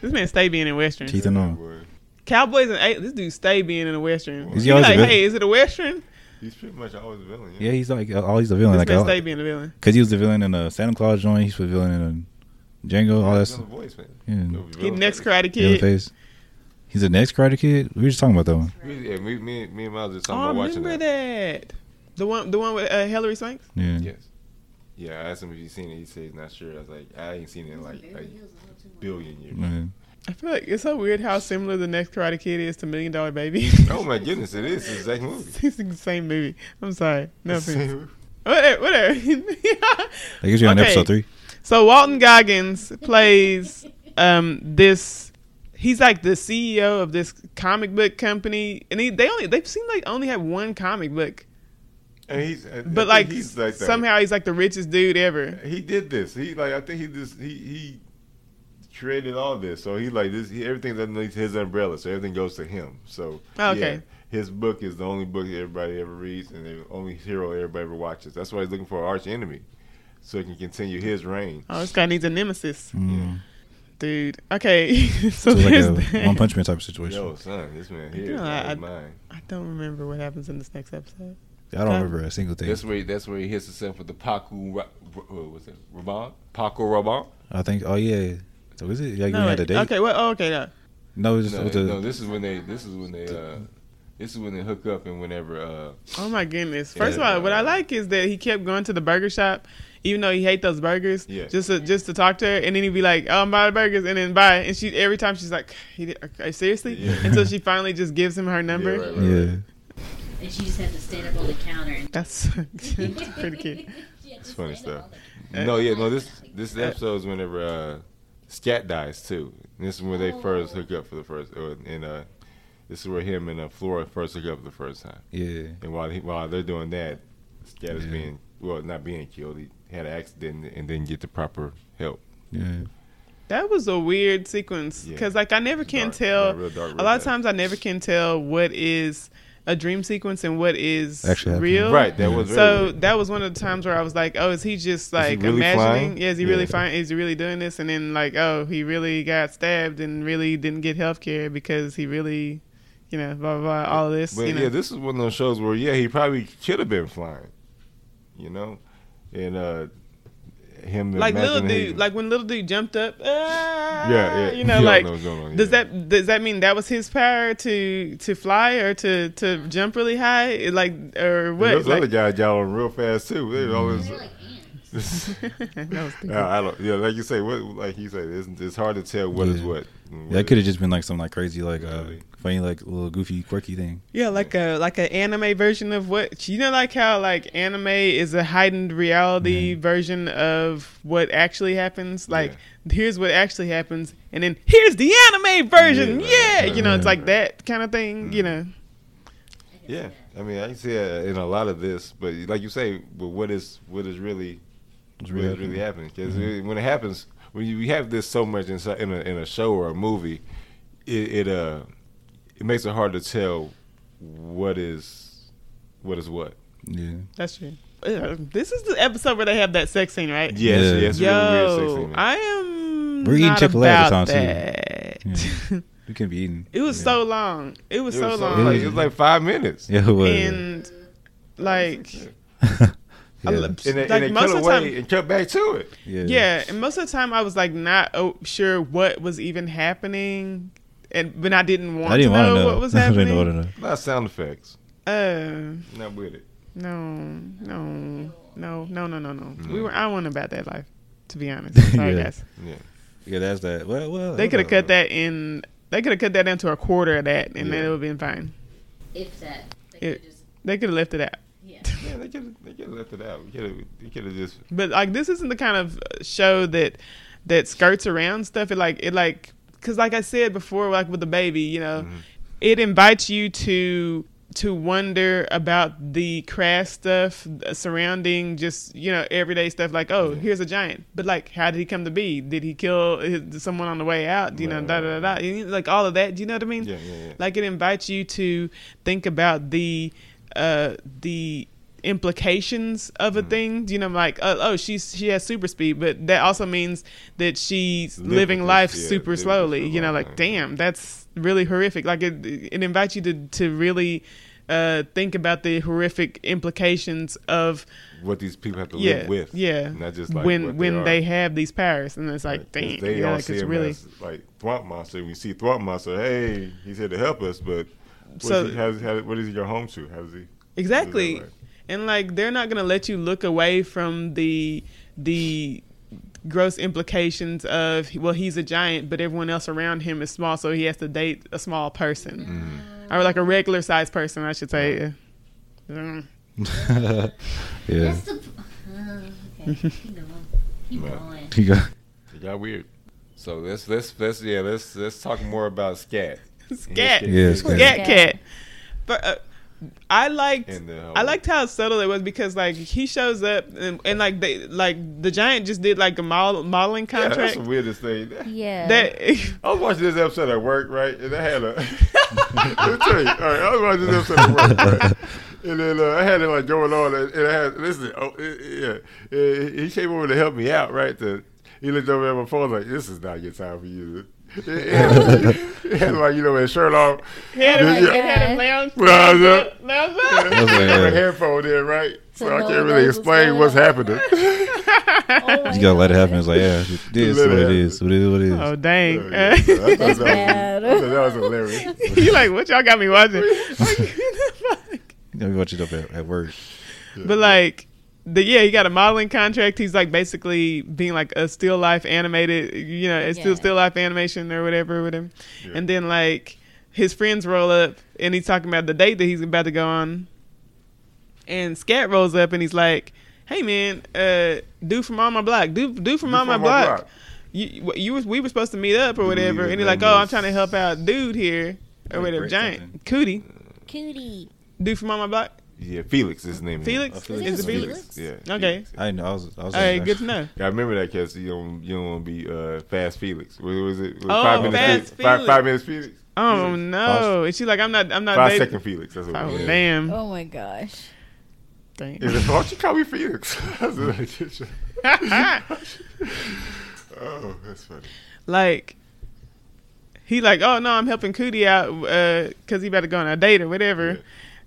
this man stay being in Western. Teeth and all. Boy. Cowboys and hey, this dude stay being in a Western. Is he You always a like, hey, is it a Western? He's pretty much always a villain. Yeah, he's like uh, always the villain. This Like man uh, stay being a villain. Cause he was the villain in a Santa Claus joint. He's the villain in a Django. All that stuff. voice, man. Yeah. He the next Karate Kid. face. He's the next Karate Kid. We were just talking about that one. Yeah, me, me, me and Miles just Oh, talking I about watching remember that. that. The one, the one with uh, Hilary Swanks. Yeah. Yes. Yeah, I asked him if he's seen it. He said he's not sure. I was like, I ain't seen it in like a billion years. Yeah. I feel like it's so weird how similar the next Karate Kid is to Million Dollar Baby. oh my goodness, it is. It's the exact movie. it's the same movie. I'm sorry. No offense. Same- Whatever. whatever. That gives you on Okay. episode three. so Walton Goggins plays um, this. He's like the CEO of this comic book company, and he, they only they seem like only have one comic book, And he's, I but think like, he's like somehow he's like the richest dude ever. he did this. He like I think he just he he created all this. So he like this. He, everything's underneath his umbrella. So everything goes to him. So Okay. yeah, his book is the only book everybody ever reads and the only hero everybody ever watches. That's why he's looking for an arch enemy, so he can continue his reign. Oh, this guy needs a nemesis, Mm. dude. Okay, so, So it's there's like a. One Punch Man type of situation. Yo, son, this man here You know, out I- mine. I don't remember what happens in this next episode. I don't Okay. remember a single thing. That's where he, that's where he hits himself with the Paku. Ra- Ra- What's it? Rabanne? Paco Rabanne? I think. Oh yeah. So is it? Like No, you had a date? Okay, well, oh, okay, no. No, it's just No, with the, no, this is when they. This is when they. Uh, this is when they hook up and whenever. Uh, Oh my goodness! First Yeah. of all, what I like is that he kept going to the burger shop, even though he hate those burgers. Yeah. Just to, just to talk to her, and then he'd be like, "Oh, I'm buying burgers," and then buy. And she every time she's like, "He did, okay, seriously?" Yeah. Until she finally just gives him her number. Yeah, right, right. yeah. And she just had to stand up on the counter. And That's pretty cute. It's funny stuff. no, yeah, no. This this episode is whenever uh, Scat dies too. And this is when they first hook up for the first, or, and uh, this is where him and uh, Flora first hook up for the first time. Yeah. And while he, while they're doing that, Scat is being well, not being killed. He had an accident and didn't get the proper help. Yeah. That was a weird sequence Yeah. because, like, I never can Dark. tell. Yeah, real dark, a real lot of times, I never can tell what is a dream sequence and what is Actually happened. real. Right, that was So weird. that was one of the times where I was like, "Oh, is he just like really imagining? flying? Yeah, is he really Yeah. fine? Is he really doing this?" And then like, "Oh, he really got stabbed and really didn't get health care because he really, you know, blah blah blah, all of this." But you know? yeah, this is one of those shows where yeah, he probably should have been flying. You know, and uh, him like little imagining he- dude, like when little dude jumped up, ah, yeah, yeah, you know, don't like know on, does yeah. that does that mean that was his power to to fly or to to jump really high, like or And what? Those other Like, guys jolling real fast too. They always. they're like that was stupid. Yeah, I don't. Yeah, like you say, what like you said, it's, it's hard to tell what is Yeah. what. That could have just been like some like crazy, like uh, funny, like little goofy, quirky thing. Yeah, like uh, a like an anime version of what you know, like how like anime is a heightened reality mm-hmm. version of what actually happens. Like here's what actually happens, and then here's the anime version. Yeah, Yeah, right, you know, right, it's like that kind of thing. You mm-hmm. know, Yeah, I mean, I can see it in a lot of this, but like you say, but what is what is really It's what is really happening? Because when it happens, when you we have this so much inside in a in a show or a movie, it, it uh it makes it hard to tell what is what is what. Yeah. that's true. Uh, This is the episode where they have that sex scene, right? Yes, Yeah. yes, really weird sex Yo, scene. I am. We're eating Chick-fil-A at the about time, too. that. Yeah. We can be eating. it was yeah. so long. It was it so was so- long. like, it was like five minutes. Yeah, it was. and like yeah. I love- And they, Like, and they most cut of the away time- and cut back to it. yeah. yeah and most of the time i was like not oh, sure what was even happening and but i didn't want I didn't to know, know what was I didn't happening know. Not sound effects. uh Not with it. no no no no no no no we were i wasn't about that life to be honest sorry Yeah. guys Yeah. Yeah, that's that. Well, well. they could have cut that in they could have cut that down to a quarter of that and then it would have been fine If that. They could they could have left it out yeah. Yeah, they could they could have left it out. They could have they could have just but like this isn't the kind of show that that skirts around stuff. It like it like because like i said before like with the baby you know Mhm. it invites you to to wonder about the crass stuff surrounding just you know everyday stuff like oh here's a giant. But like how did he come to be? Did he kill his, someone on the way out? You know Right, da da da da. like all of that. Do you know what I mean? Yeah, yeah, yeah. like it invites you to think about the uh the implications of a thing you know like uh, oh she's she has super speed but that also means that she's Live living life yeah, super slowly you know like damn that's really horrific like it it invites you to to really uh think about the horrific implications of what these people have to yeah live with. yeah Not just like when when are. they have these powers and it's like Right, damn they yeah, all like see it's really as like Thwomp Monster. When you see Thwomp Monster, hey, he's here to help us, but what, So- he, how's, how, what is he your home to? How's he? Exactly. Right. And like they're not gonna let you look away from the the gross implications of well he's a giant but everyone else around him is small so he has to date a small person or like a regular sized person I should say Mm. yeah. That's the. Uh, okay, keep going. Keep going. You got It got weird. So let's let's let's yeah let's let's talk more about scat. Scat Yeah, scat, Scat. cat but uh, I liked the whole- I liked how subtle it was because like he shows up and, and like they like the giant just did like a model, modeling Yeah, that's contract the weirdest thing. Yeah. that I was watching this episode at work, right? And I had a. let me tell you, all right, I was watching this episode at work, right? And then uh, I had it like going on, and, and I had listen. Oh, yeah, yeah, he came over to help me out, right? To, he looked over at my phone like, "This is not your time for you." He had, like you know his shirt off, He had him, Yeah. he had him lounge, uh, Lounge lounge up. up, lounge up. was a yeah. headphone in, right? So, So I can't really knows what's explain what's happening. Oh my You gotta let it happen. It's like, yeah, it is Let what it happen. is. What it is. What it is. Oh dang! Yeah, yeah. I thought that was- bad. I thought that was hilarious. you like what y'all got me watching? You know, we watch it up at, at work. but like, the yeah, he got a modeling contract. He's like basically being like a still life animated. You know, it's still Yeah. still life animation or whatever with him. Yeah. And then like his friends roll up and he's talking about the date that he's about to go on. And Scat rolls up and he's like, "Hey man, uh, dude from on my block, dude, dude from Dude on my from my block." block. You, you was we were supposed to meet up or whatever, his and he's like, "Oh, I'm trying to help out dude here or Like whatever, Brett giant something. cootie, Cootie. dude from on my block, Yeah, Felix is his name. Felix, Oh, Felix. is it Is it Felix? Felix? Yeah. Okay. Felix, yeah. I didn't know. I was. I was. All right, good to know. I remember that because you don't you don't want to be uh, fast Felix. What was it? Was Oh, five minutes Fast Felix. Five, Felix. five minutes Felix. Oh Felix. no! And she's like, "I'm not, I'm not Five dating." second Felix. That's what Oh it was. damn! Oh my gosh. Damn. Is it, why don't you call me Felix? oh, that's funny. like he like, oh no, I'm helping Cootie out because he about to go on a date or whatever.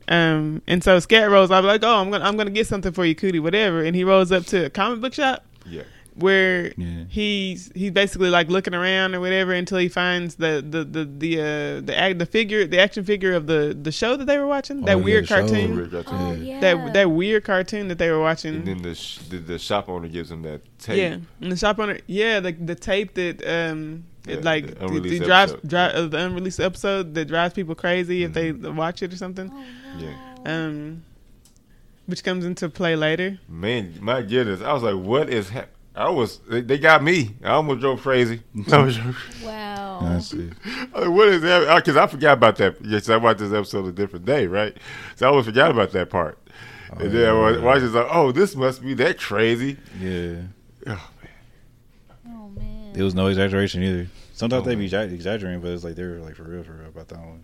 Um, and so Scat rolls up like, oh, I'm gonna I'm gonna get something for you, Cootie, whatever. And he rolls up to a comic book shop Yeah. where Yeah. he's he's basically like looking around or whatever until he finds the the the the uh, the act the figure the action figure of the the show that they were watching that Oh, yeah, weird cartoon Weird cartoon. Oh Yeah. yeah. that that weird cartoon that they were watching. And then the, sh- the the shop owner gives him that tape. Yeah, and the shop owner. Yeah, the the tape that um, Yeah, like the it, unreleased it drives episode. dri- uh, the unreleased episode that drives people crazy if they watch it or something. Oh, no. Yeah. Um, which comes into play later. Man, my goodness, I was like, what is hap I was they, they got me. I almost drove crazy. Wow. I see. Was like, what is that? Because I forgot about that. Yes, I watched this episode a different day, right? So I almost forgot about that part. Oh, and then I yeah. watched it like, oh, this must be that crazy. Yeah. Oh, man. It was no exaggeration either. Sometimes Oh, they be exaggerating, but it's like they were like for real, for real about that one.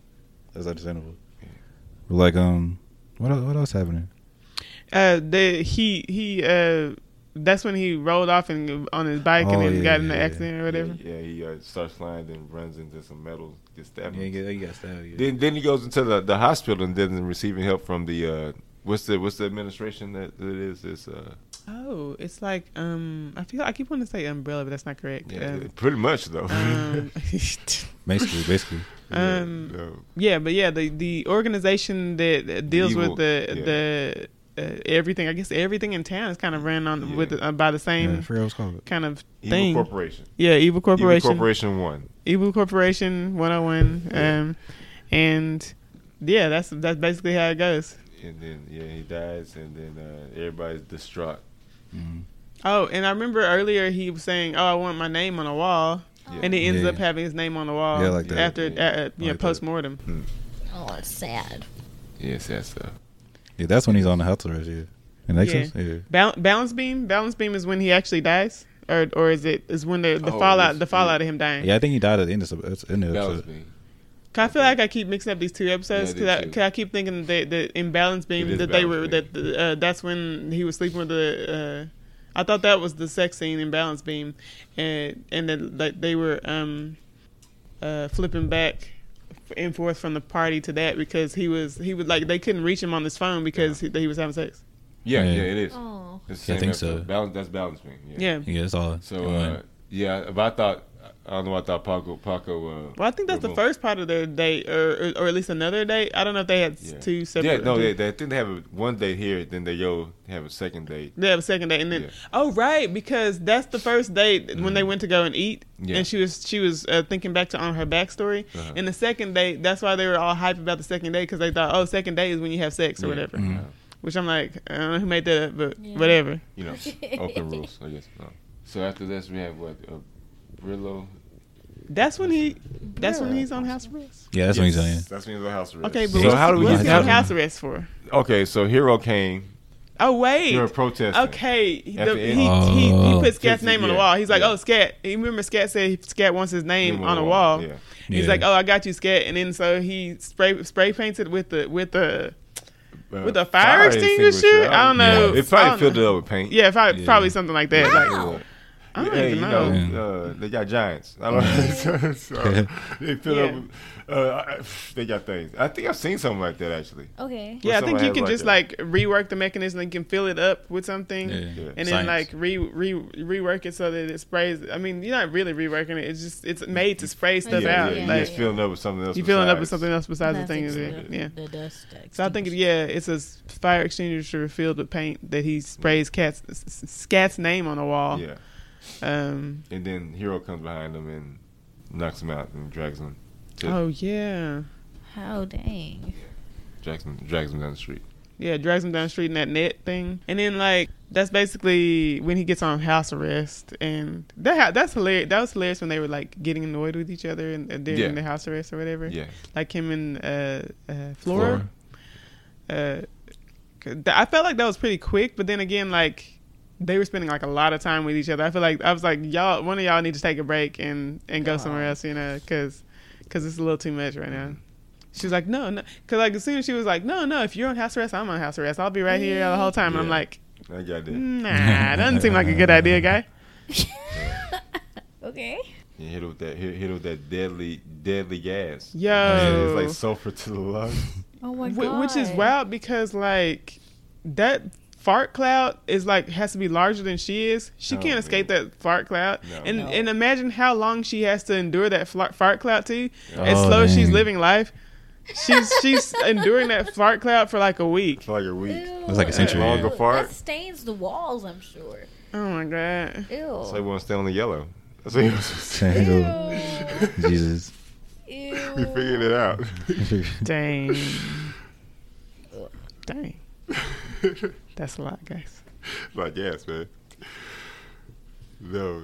That's understandable. But like, um, what else, what else happening? Uh, the he he uh, that's when he rolled off and on his bike and Oh, then yeah, got in the yeah, accident or whatever. Yeah, yeah, he uh, starts flying, then runs into some metal, gets stabbed. Yeah, you got, you got stabbed. Yeah. Then then he goes into the, the hospital and then receiving help from the uh, what's the what's the administration that, that it is this uh Oh, it's like um, I feel I keep wanting to say umbrella, but that's not correct. yeah, Um, pretty much though. um, basically, basically. Yeah, um, no. Yeah, but yeah, the the organization that that deals Evil, with the yeah. the uh, everything, I guess everything in town is kind of ran on Yeah. with uh, by the Yeah, I same forgot what called. kind of Evil thing. Corporation. yeah, Evil Corporation. Evil Corporation, Corporation One. Evil Corporation 101, Yeah. um, and yeah, that's that's basically how it goes. And then yeah, he dies, and then uh, everybody's distraught. Mhm. Oh, and I remember earlier he was saying, "Oh, I want my name on a wall," Yeah. and he ends Yeah. up having his name on the wall Yeah, like that. after Yeah. uh, uh, you Like that. post mortem. Oh, it's sad. Yeah, sad stuff. Yeah, that's when he's on the house arrest. Yeah, and Yeah. Exodus. Yeah. Bal- balance beam. Balance beam is when he actually dies, or or is it is when the the Oh, fallout the fallout of him dying? Yeah, I think he died at the end of the, end of the Balance episode. beam. 'Cause I feel like I keep mixing up these two episodes Yeah, because I I, do too. 'cause I keep thinking that, that in balance beam that they were Beam. that the, uh, that's when he was sleeping with the. Uh, I thought that was the sex scene in balance beam, and and that like they were um, uh, flipping back and forth from the party to that because he was he was like they couldn't reach him on his phone because he, he was having sex. Yeah, Yeah. yeah, it is. Oh. It's the Yeah, I same think so. Balance, that's balance beam. Yeah. Yeah. Yeah, that's all. So uh, yeah, but I thought I don't know. I thought Paco Paco. Uh, Well, I think that's the first part of their date, or, or or at least another date. I don't know if they had yeah. two separate. Yeah, no, they, they I think they have a, one date here, then they go have a second date. They have a second date, and then Yeah. oh right, because that's the first date when they went to go and eat, Yeah. and she was she was uh, thinking back to on her backstory. Uh-huh. And the second date, that's why they were all hype about the second date because they thought, oh, second date is when you have sex or Yeah. whatever. Mhm. Uh, Which I'm like, I don't know who made that up, but Yeah. whatever. you know, open rules. I guess. No. So after this, we have what uh, Brillo. That's when he. That's when he's on house arrest. yeah, that's what he's saying. That's when he's on house arrest. Okay, but so what's, how do we what's get he on how- house arrest for? Okay, so Hero came. Oh wait. Hero protesting. Okay, the, At the he, end. he he Oh. put Scat's Yeah, name on the yeah, wall. He's like, yeah. "Oh, Scat." You remember Scat said Scat wants his name Name on the wall. Yeah. He's Yeah. like, "Oh, I got you, Scat," and then so he spray spray painted with the with the Uh, with a fire extinguisher? I don't know. It I probably don't filled know. it up with paint. yeah, probably, Yeah. probably something like that. Like, Yeah. I don't hey, even you know. know, uh, they got giants. I don't know. so they fill Yeah. up. Uh, they got things. I think I've seen something like that actually. Okay. yeah, I think you can like just that. like rework the mechanism and can fill it up with something. Yeah. Yeah. And then Science. like re, re rework it so that it sprays. I mean, you're not really reworking it. It's just it's made to spray stuff yeah, out. yeah, like you're just filling up with something else. you filling up with something else besides the thing. That's Is ex- it? Yeah. The dust. So I think yeah, it's a fire extinguisher filled with paint that he sprays cat's s- s- Scat's name on the wall. Yeah, Um. and then Hero comes behind him and knocks him out and drags him. To, Oh yeah. How dang. drags him, drags him down the street. Yeah, drags him down the street in that net thing, and then like that's basically when he gets on house arrest, and that that's hilarious. That was hilarious when they were like getting annoyed with each other and uh, during Yeah. the house arrest or whatever. Yeah, Like him and uh, uh, Flora. Uh, 'cause th- I felt like that was pretty quick, but then again, like they were spending like a lot of time with each other. I feel like I was like, y'all, one of y'all need to take a break and and go somewhere else, you know, because because it's a little too much right now. Mm-hmm. She was like, no, no, because like as soon as she was like, no, no, if you're on house arrest, I'm on house arrest. I'll be right here the whole time. And I'm like, I got that. nah, doesn't seem like a good idea, guy. Okay. He hit it with that. Hit, hit it with that deadly, deadly gas. Yo, It's like sulfur to the lungs. Oh my god. which is wild because like that fart cloud is like has to be larger than she is. She Oh, can't escape that fart cloud, No. and No. and imagine how long she has to endure that fart cloud too. as Oh, slow as she's living life, she's she's enduring that fart cloud for like a week. For like a week. Ew. That's like a century, Longer That fart. stains the walls, I'm sure. Oh my god. Ew. So he want to stay on the yellow. That's what he was saying. Ew. Jesus. Ew. We figured it out. Dang. Dang. That's a lot, guys. like yes, man. No.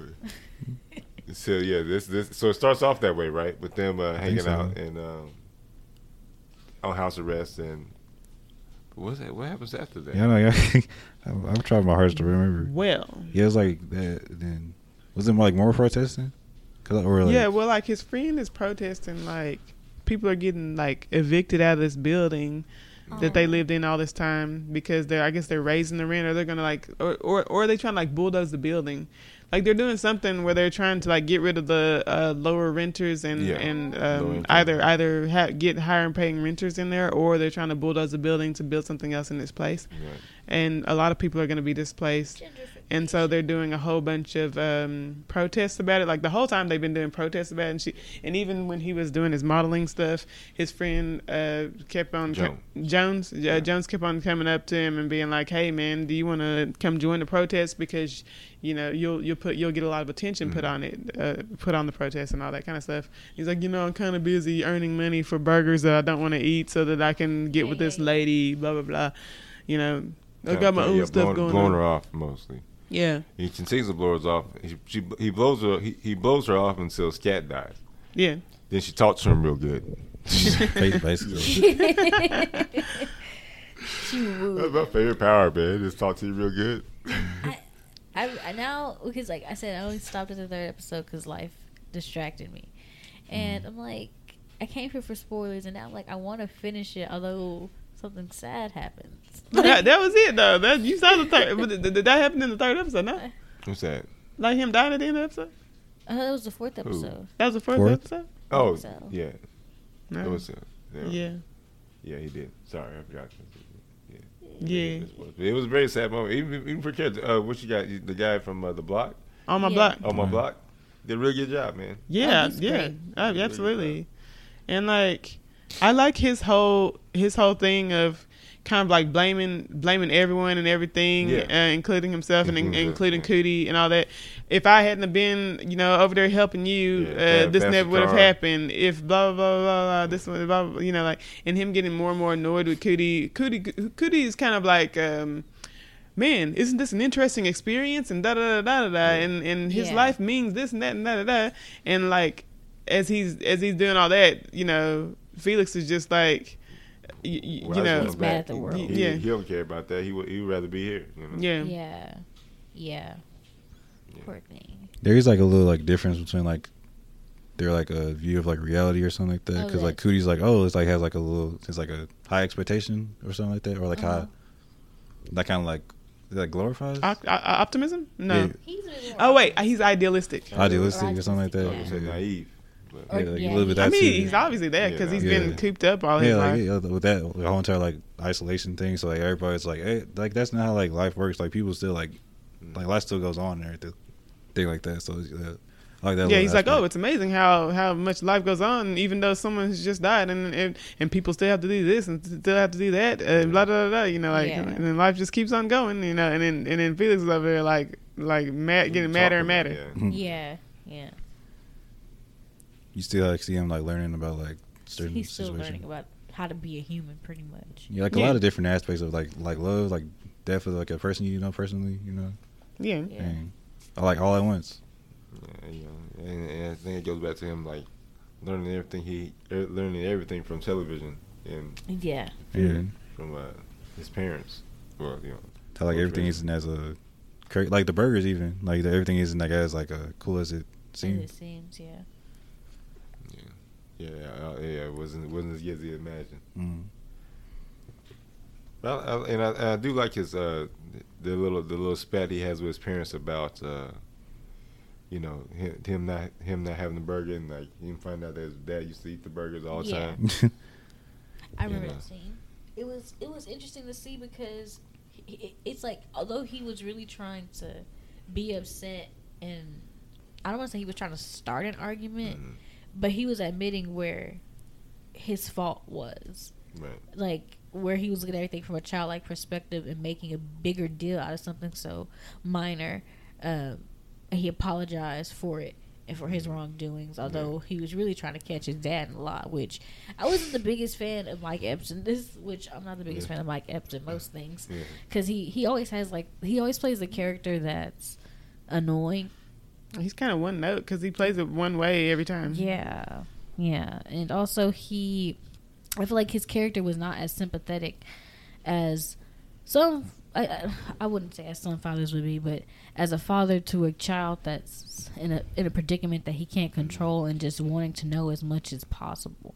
so yeah, this this so it starts off that way, right? With them uh, hanging so. out and um, on house arrest and what's that? What happens after that? Yeah, no, yeah. I'm, I'm trying my hardest to remember. Well, Yeah, it's like that. Then was it more like more protesting? Cause or like, yeah, well, like his friend is protesting, like people are getting like evicted out of this building that they Oh. lived in all this time because they're, I guess they're raising the rent, or they're gonna like, or or or are they trying to like bulldoze the building? Like they're doing something where they're trying to like get rid of the uh, lower renters and Yeah, and um, either either ha- get higher and paying renters in there, or they're trying to bulldoze the building to build something else in its place. Right. And a lot of people are going to be displaced. And so they're doing a whole bunch of um, protests about it. Like the whole time they've been doing protests about it. And, she, and even when he was doing his modeling stuff, his friend uh, kept on Joan. Jones uh, Yeah. Jones kept on coming up to him and being like, "Hey man, do you want to come join the protest because you know you'll you'll put you'll get a lot of attention put Mhm. on it, uh, put on the protest and all that kind of stuff." He's like, "You know, I'm kind of busy earning money for burgers that I don't want to eat so that I can get with this lady, blah blah blah." You know, I got my Kinda, own yeah, stuff blowing, going blowing on. her off mostly. Yeah, He continues to blow her off. He, she, he blows her. He, he blows her off until Scat dies. yeah. Then she talks to him real good. Ba- Basically, she wooed. That's my favorite power, man. Just talk to you real good. I, I now because like I said, I only stopped at the third episode because life distracted me, and mm. I'm like, I came here for spoilers, and now I'm like, I want to finish it, although something sad happens. that, that was it though. That you saw the third. Did, did that happen in the third episode? No, What's that? like him dying at the end of the episode. Uh, that was the fourth episode. That was the fourth, Fourth? episode. Oh, so. yeah. No. It was. Uh, yeah. yeah, Yeah, he did. Sorry, I forgot. yeah. It was a very sad moment, even even for kids. Uh, what you got? The guy from uh, the block, On my Yeah. block. on my Right. block, did a real good job, man. Yeah, he's yeah, great. Uh, Really absolutely. And like, I like his whole his whole thing of kind of like blaming blaming everyone and everything, Yeah. uh, including himself and in, Including including Cootie and all that. If I hadn't have been, you know, over there helping you, Yeah, uh, this never would have happened. If blah blah blah blah, blah this one, blah, blah, you know, like, and him getting more and more annoyed with Cootie. Cootie, Cootie is kind of like. um Man, isn't this an interesting experience? And da da da da da, da and and his Yeah. life means this and that and da da da, and like as he's as he's doing all that, you know, Felix is just like, y- y- Well, you know, just He's mad at the He- world. He, Yeah. he don't care about that. He would he would rather be here. You know? yeah, Yeah, yeah. Yeah. Poor thing. there is like a little like difference between like their like a view of like reality or something like that. Oh, Because like that's- Cootie's like, oh, it's like has like a little, it's like a high expectation or something like that, or like Uh-huh. high, that kind of like that glorifies Op- o- optimism? No. Yeah. He's a Oh wait, he's idealistic. idealistic or something like I that. would say naive. But Or- Yeah, like yeah, a little bit that I mean, too. he's obviously that because Yeah. he's Yeah. been cooped up all his yeah, life. yeah, with that the whole entire like isolation thing. So like everybody's like, hey, like that's not how like life works. Like people still like, like life still goes on and everything, thing like that. So uh, like that. yeah, little he's like, oh, it's amazing how how much life goes on, even though someone has just died, and and, and people still have to do this and still have to do that, uh, blah blah blah. blah, You know, like, Yeah. and then life just keeps on going. You know, and then and then Felix is over there like like mad, getting madder and madder. Yeah. Yeah, yeah. You still like see him like learning about like certain He's still situations. learning about how to be a human, pretty much. Yeah, like a Yeah. lot of different aspects of like like love, like death of like a person you know personally, you know. Yeah, Yeah. And I like all at once. Yeah, you know, and, and I think it goes back to him like learning everything he er, learning everything from television and Yeah. Yeah. from uh, his parents. Well, you know, How like everything ways. isn't as a like the burgers even like the, everything isn't like as like a cool as it As seems. It seems, yeah. Yeah, uh, yeah, it wasn't wasn't as easy as he imagined. Mm. Well, I, and I, I do like his uh, the little the little spat he has with his parents about uh, you know him, him not him not having the burger and like he find out that his dad used to eat the burgers all the Yeah. time. I remember Yeah. that scene. It was it was interesting to see because he- he- it's like although he was really trying to be upset and I don't want to say he was trying to start an argument, Mhm. But he was admitting where his fault was. Right. Like where he was looking at everything from a childlike perspective and making a bigger deal out of something so minor. Um, he apologized for it and for his wrongdoings, although he was really trying to catch his dad in a lot. Which I wasn't the biggest fan of Mike Epps, in This, which I'm not the biggest Yeah. fan of Mike Epps in most things, Yeah. because he he always has like he always plays a character that's annoying. He's kind of one note because he plays it one way every time. Yeah, yeah, and also he, I feel like his character was not as sympathetic as some. I, I, wouldn't say as some fathers would be, but as a father to a child that's in a in a predicament that he can't control and just wanting to know as much as possible.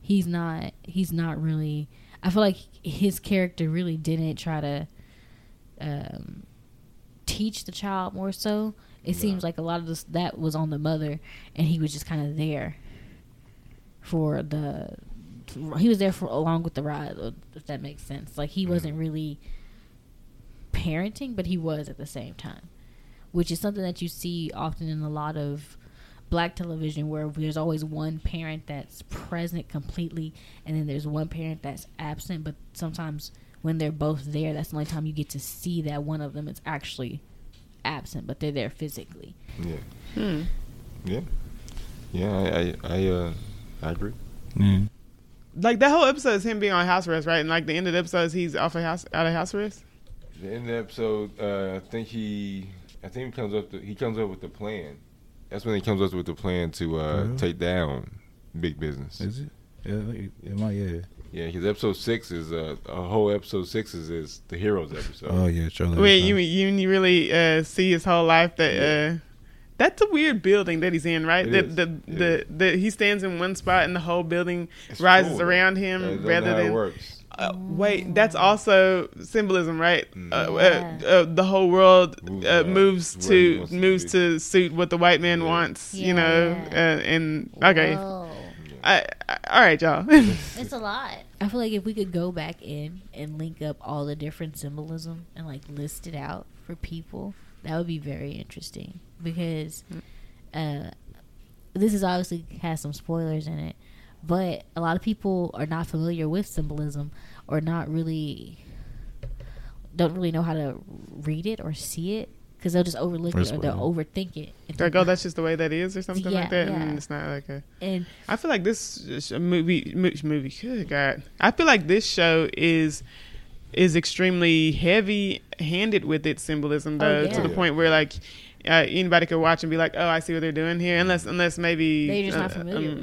He's not. He's not really. I feel like his character really didn't try to um, teach the child more so. It No. seems like a lot of this that was on the mother, and he was just kind of there for the. He was there for along with the ride, if that makes sense. Like he wasn't really parenting, but he was at the same time, which is something that you see often in a lot of black television where there's always one parent that's present completely and then there's one parent that's absent but sometimes when they're both there that's the only time you get to see that one of them is actually absent but they're there physically Yeah. Hmm. Yeah. Yeah. I I, I uh I agree. Yeah. Like that whole episode is him being on house arrest, right? And like the end of the episode is he's off of house out of house arrest. The end of the episode, uh, I think he, I think he comes up. To, he comes up with the plan. That's when he comes up with the plan to uh, Really? take down big business. Is it? Yeah, it, it might. Yeah. Yeah, because episode six is uh, a whole episode six is, is the heroes episode. Oh yeah, Charlie. Wait, you you you really uh, see his whole life that Yeah. uh, that's a weird building that he's in, right? It That is. the, It the the he stands in one spot and the whole building It's rises cool, around him I don't rather know how it than. works. Uh, wait, that's also symbolism, right? Mm. Uh, uh, uh, the whole world Moves uh, moves to wants to moves to suit what the white man Yeah. wants, Yeah, you know. Uh, and okay, Whoa. I, I, all right, y'all. It's a lot. I feel like if we could go back in and link up all the different symbolism and like list it out for people, that would be very interesting because uh, this is obviously has some spoilers in it, but a lot of people are not familiar with symbolism or not really don't really know how to read it or see it because they'll just overlook Or it or they'll spoil overthink it. and like, think, oh, that's just the way that is, or something Yeah, like that. yeah. And it's not like a. and I feel like this movie, mo- movie. Good God, I feel like this show is is extremely heavy handed with its symbolism, though, Oh, to the yeah. point where like uh, anybody could watch and be like, "Oh, I see what they're doing here," unless unless maybe they're just not uh, familiar um,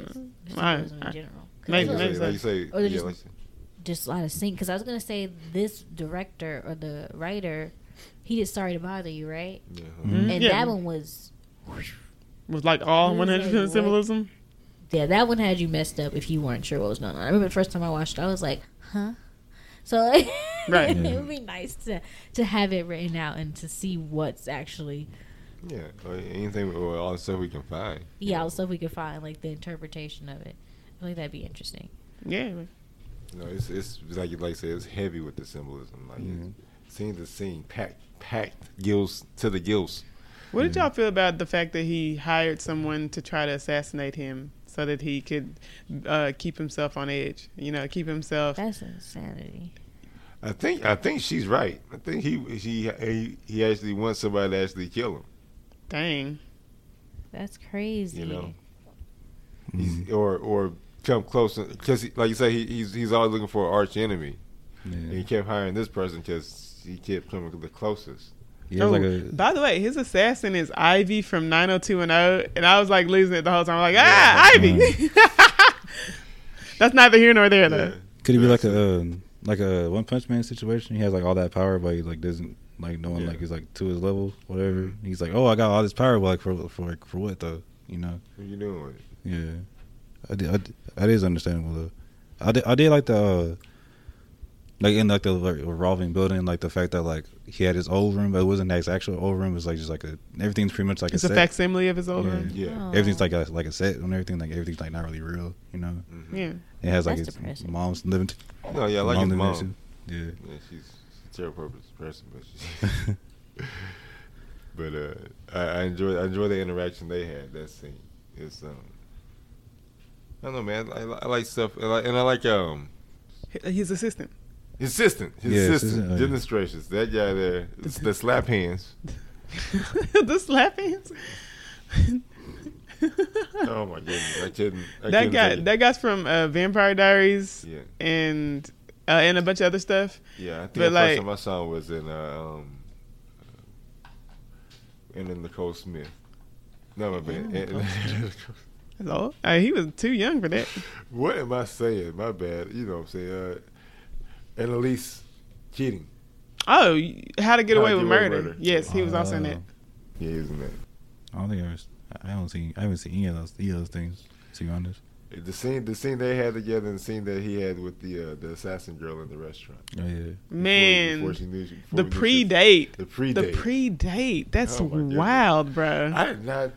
with I- symbolism I- in general. 'Cause maybe- I feel like, like you say, Or yeah, just- like, just a lot of sync because I was gonna say this director or the writer, he did "Sorry to Bother You," right? yeah. Mhm. And Yeah. that one was, was like all It was one hundred like, percent what? symbolism. yeah, that one had you messed up if you weren't sure what was going on. I remember the first time I watched, it, I was like, huh. So Right. it would be nice to to have it written out and to see what's actually Yeah, anything, or all the stuff we can find. yeah all the stuff we can find like the interpretation of it. I think that'd be interesting. Yeah, You know, it's it's like you like I said, it's heavy with the symbolism. Like Mhm. it's scene to scene, packed, packed gills to the gills. What did y'all feel about the fact that he hired someone to try to assassinate him so that he could uh, keep himself on edge? You know, keep himself. That's insanity. I think I think she's right. I think he he he, he actually wants somebody to actually kill him. Dang. That's crazy. You know, Mhm. He's, or or come close because like you say he, he's he's always looking for an arch enemy. And he Yeah. kept hiring this person because he kept coming the closest. Yeah, oh, like a, by the way, his assassin is Ivy from 90210, and I was like losing it the whole time. I'm like, ah, Ivy. That's neither here nor there, though. could he be like a um, like a One Punch Man situation? He has like all that power, but he like doesn't like no one Yeah. like he's like to his level, whatever. He's like, oh, I got all this power, but like for for like, for what though? You know? What you doing? Yeah, I did. I did that is understandable though. I did. I did like the uh, like in like the like, revolving building, like the fact that like he had his old room, but it wasn't his actual old room. It was like just like a everything's pretty much like It's a a set. facsimile of his old Yeah. room. Yeah. Aw. Everything's like a like a set and everything. Like everything's like not really real. You know, Mhm. Yeah. it has like That's his depressing. mom's living. T- No, yeah, I like mom his living mom. too. Yeah. Yeah, she's, she's a terrible person, but she, but uh, I, I enjoy I enjoy the interaction they had. That scene. It's um, I don't know, man. I, I like stuff, and I, and I like um His assistant. His assistant, his Yeah, assistant, assistant, oh, demonstrations. That guy there, the, the slap hands. the slap hands. Oh my goodness, I couldn't. I that couldn't guy. That guy's from uh, Vampire Diaries Yeah, and uh, and a bunch of other stuff. yeah. I think But the like- first time I saw him was in uh, um, and in Nicole Smith. No, my bad. That's all. Uh, he was too young for that. What am I saying? My bad. You know what I'm saying. Uh, and Elise cheating. Oh, How to Get How Away to with Get Away Murder. Murder. Yes, he was also in that. Yeah, he was in that. I don't think I ever. I haven't seen. I haven't seen any of those. Any of those things. To be honest. The scene, the scene they had together, and the scene that he had with the uh, the assassin girl in the restaurant. Oh yeah. Before- Man, before she knew before the we knew she- pre-date. The pre The date. pre-date. That's Oh, my goodness. wild, bro. I did not.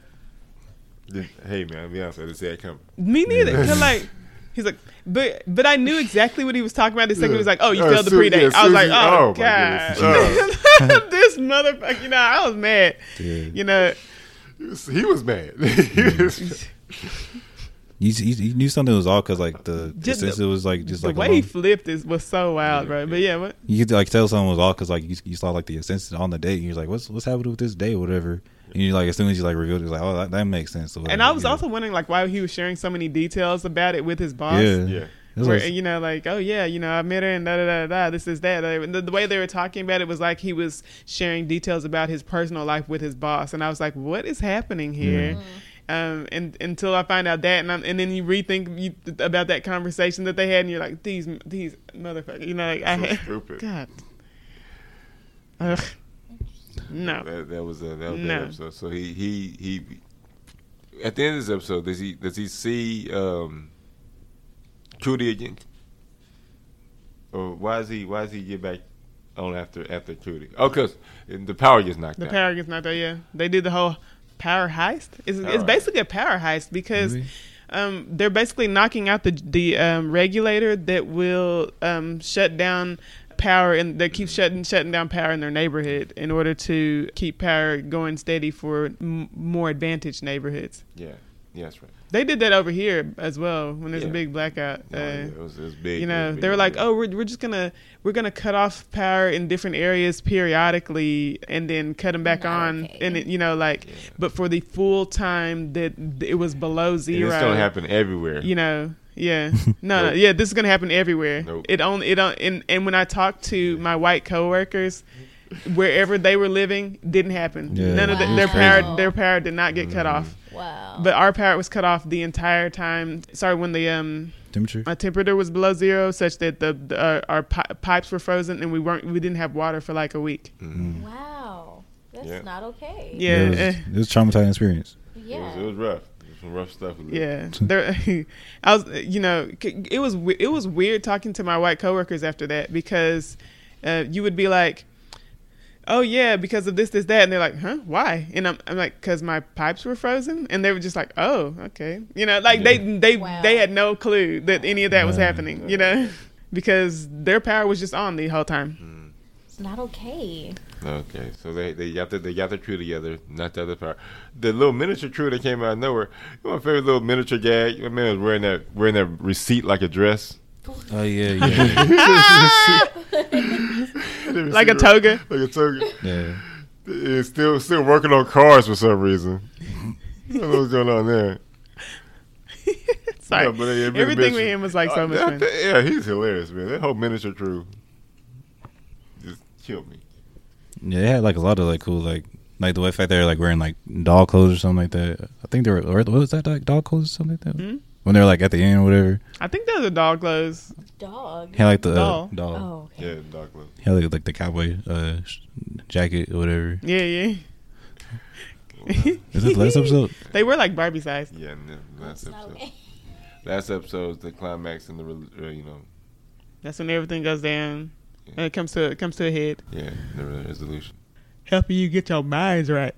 Did, hey man, I'll be honest. I didn't see that coming. Me neither. Yeah. 'Cause, like, he's like, but but I knew exactly what he was talking about. The second Yeah. he was like, oh, you Uh, failed the Su- pre-date. yeah, I was like, oh, oh, god, goodness. this motherfucker. You know, I was mad. Yeah. You know, He was, he was mad. He was- You, you, you knew something was off because like the, Just since the- it was like just the like the way alone. he flipped is was so wild, Yeah, bro. But yeah. yeah, what? you could like tell someone was off because like you, you saw like the assistant on the date and you're like what's what's happening with this day whatever and you like as soon as you like revealed it, it's like oh that, that makes sense or And whatever, I was yeah. also wondering like why he was sharing so many details about it with his boss. yeah yeah. Where, like- you know, like, oh yeah, you know, I met her and da da da da. This is that. And The, the way they were talking about it was like he was sharing details about his personal life with his boss, and I was like, what is happening here? Um, and until I find out that, and, I'm, and then you rethink you, about that conversation that they had, and you're like, these these motherfuckers, you know, like I So had, stupid. God, Ugh. No, That, that was a that was No. that episode. So he he he. At the end of this episode, does he does he see um, Trudy again? Or why is he why does he get back on after after Trudy? Oh, because the power gets knocked the out. power gets knocked out. Yeah, they did the whole power heist. It's, Power it's heist. basically a power heist because. Maybe. Um, they're basically knocking out the the um, regulator that will um, shut down power and that keeps shutting shutting down power in their neighborhood in order to keep power going steady for m- more advantaged neighborhoods. Yeah, yeah, that's right. They did that over here as well when there's Yeah. a big blackout. No, uh, yeah, it was it was big. you know, big they were like, yeah. "Oh, we're we're just gonna we're gonna cut off power in different areas periodically, and then cut them back Not on." okay. And it, you know, like, Yeah. but for the full time that it was below And zero, it's gonna happen everywhere. you know yeah no no yeah this is gonna happen everywhere Nope. it only it on and, and when i talked to my white coworkers wherever they were living didn't happen Yeah, none of the, their was power their power did not get cut Mm-hmm. off Wow. but our power was cut off the entire time sorry when the um Temperature. my temperature was below zero such that the, the uh, our pi- pipes were frozen and we weren't we didn't have water for like a week Mhm. wow. That's Yeah. not okay. yeah it was, eh. it was a traumatizing experience. Yeah. It was it was rough. It was some rough stuff. we Yeah, there. I was, you know, it was it was weird talking to my white coworkers after that because uh, you would be like, "Oh yeah, because of this, this, that," and they're like, "Huh? Why?" And I'm, I'm like, "Cause my pipes were frozen," and they were just like, "Oh, okay," you know, like they they Wow. they had no clue that any of that was happening, you know, because their power was just on the whole time. It's not okay. Okay, so they they got the they got the crew together, not the other part. The little miniature crew that came out of nowhere. You know my favorite little miniature gag. My man was wearing that wearing that receipt like a dress, Oh yeah, yeah, Like a toga. like a toga. yeah. It's still still working on cars for some reason. I don't know what's going on there. Sorry, Yeah, but, yeah, everything bitch- with him was like so Uh, much that- fun. that- yeah, he's hilarious, man. That whole miniature crew just killed me. Yeah, they had like a lot of like cool like like the way fact they're like wearing like dog clothes or something like that. I think they were or what was that like dog clothes or something like that Hmm? when they were like at the end or whatever. I think those are dog clothes. Dog. He had like the Doll. uh, doll. Oh, okay. Yeah, dog clothes. He had like, like the cowboy uh, jacket or whatever. Yeah, yeah. Is this the last episode? They were like Barbie size. Yeah, no, last episode. Last episode is the climax and the uh, you know That's when everything goes down. And it comes to it comes to a head. yeah the resolution. Helping you get your minds right.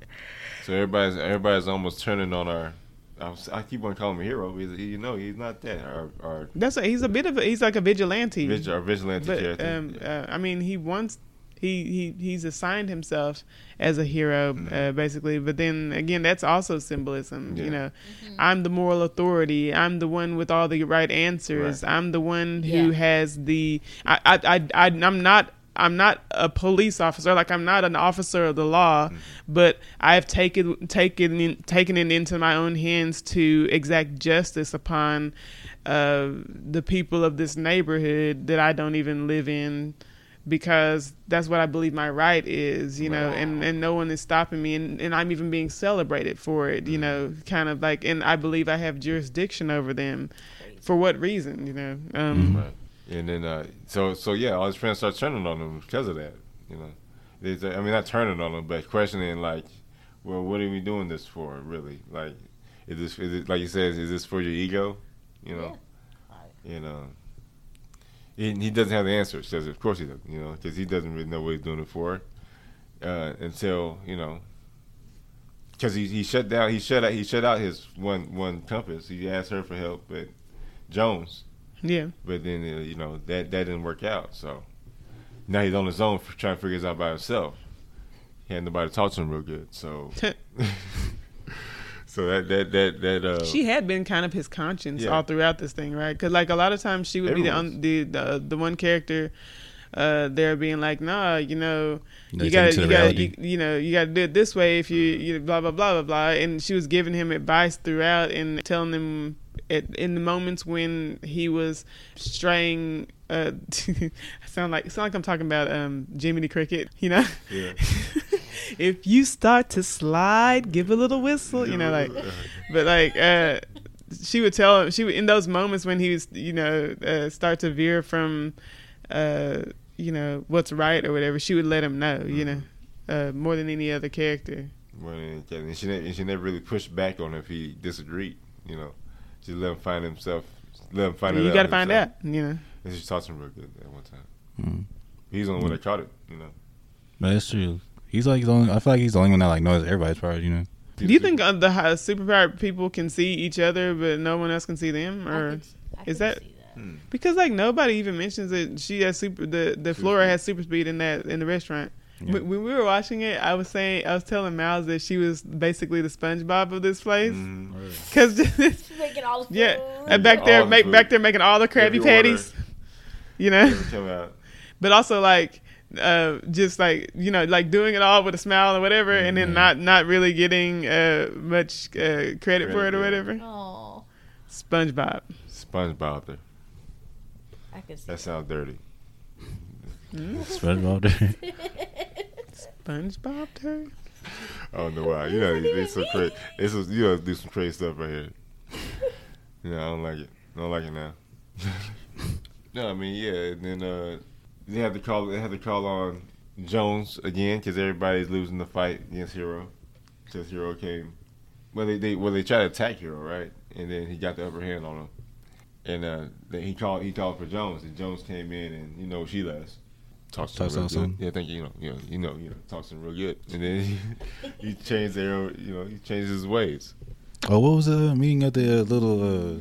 So everybody's everybody's almost turning on our. I, I keep on calling him a hero. He's, he, you know, he's not that. Our our, That's a, he's a bit of a, he's like a vigilante. vig- our vigilante but character. um, uh, I mean, he wants he he he's assigned himself as a hero, uh, basically. But then again, that's also symbolism. Yeah. You know, I'm the moral authority. I'm the one with all the right answers. Right. I'm the one who Yeah. has the. I I I, I I'm not. I'm not a police officer, like I'm not an officer of the law, but I've taken taken in, taken it into my own hands to exact justice upon uh, the people of this neighborhood that I don't even live in, because that's what I believe my right is, you know, and, and no one is stopping me, and, and I'm even being celebrated for it, you know, kind of like, and I believe I have jurisdiction over them. For what reason, you know? Um, right. And then uh, so so yeah, all his friends start turning on him because of that. You know, They say- I mean not turning on him, but questioning like, well, what are we doing this for? Really, like, is this is it like you said, is this for your ego? You know, you know. He, he doesn't have the answers. Says of course he doesn't. You know, because he doesn't really know what he's doing it for. Uh, until you know, because he he shut down. He shut out. He shut out his one one compass. He asked her for help, but Jones. yeah. But then uh, you know that that didn't work out. So now he's on his own for trying to figure this out by himself. He had nobody to talk to him real good. So so that that that that uh, she had been kind of his conscience Yeah. all throughout this thing, right? Because like a lot of times she would be the, un, the the the one character uh there being like, nah, you know, They you gotta you gotta you, you know you gotta do it this way if you you blah blah blah blah blah, and she was giving him advice throughout and telling him. At, in the moments when he was straying, uh, I sound like sound like I'm talking about um, Jimmy the Cricket, you know. yeah. if you start to slide, give a little whistle. You know, like, but like, uh, she would tell him. She would in those moments when he was, you know, uh, start to veer from, uh, you know, what's right or whatever. She would let him know. You know, uh, more than any other character. Well, and and she, ne- and she never really pushed back on him if he disagreed. You know, just let him find himself. Let him find it you got to find himself. out. You know, And she taught him real good at one time. Mm. He's the only one that caught it. You know. But that's true. He's like the only. I feel like he's the only one that like knows everybody's power. You know. do you think uh, the uh, superpowered people can see each other, but no one else can see them, I or? could is could that- see that. Hmm. Because like nobody even mentions it. She has super the the Flora has super speed in that in the restaurant. Yeah. When, when we were watching it, I was saying I was telling Miles that she was basically the SpongeBob of this place because Making all the yeah, and back there the make food. back there making all the Krabby Every Patties, you know, Never come out. but also like. Uh, just like you know, like doing it all with a smile or whatever, and then Mhm. not not really getting uh, much uh, credit for it or whatever. Oh, SpongeBob. SpongeBob. There. I could see That sounds dirty. SpongeBob there. SpongeBob turd. I don't know why. You know, it's so crazy. It's just, you know, do some crazy stuff right here. Yeah, I don't like it. I don't like it now. no, I mean, yeah, and then uh, they have to call. They have to call on Jones again because everybody's losing the fight against Hero. Because Hero came. Well, they, they well they tried to attack Hero, right? And then he got the upper hand on him. And uh, then he called. He called for Jones, and Jones came in, and you know she does. Talks to Talks him real good. Yeah, I think you know, you know, you know, you know, talks to him real good, and then he, he changed their, you know, he changed his ways. Oh, what was the meeting at the uh, little uh,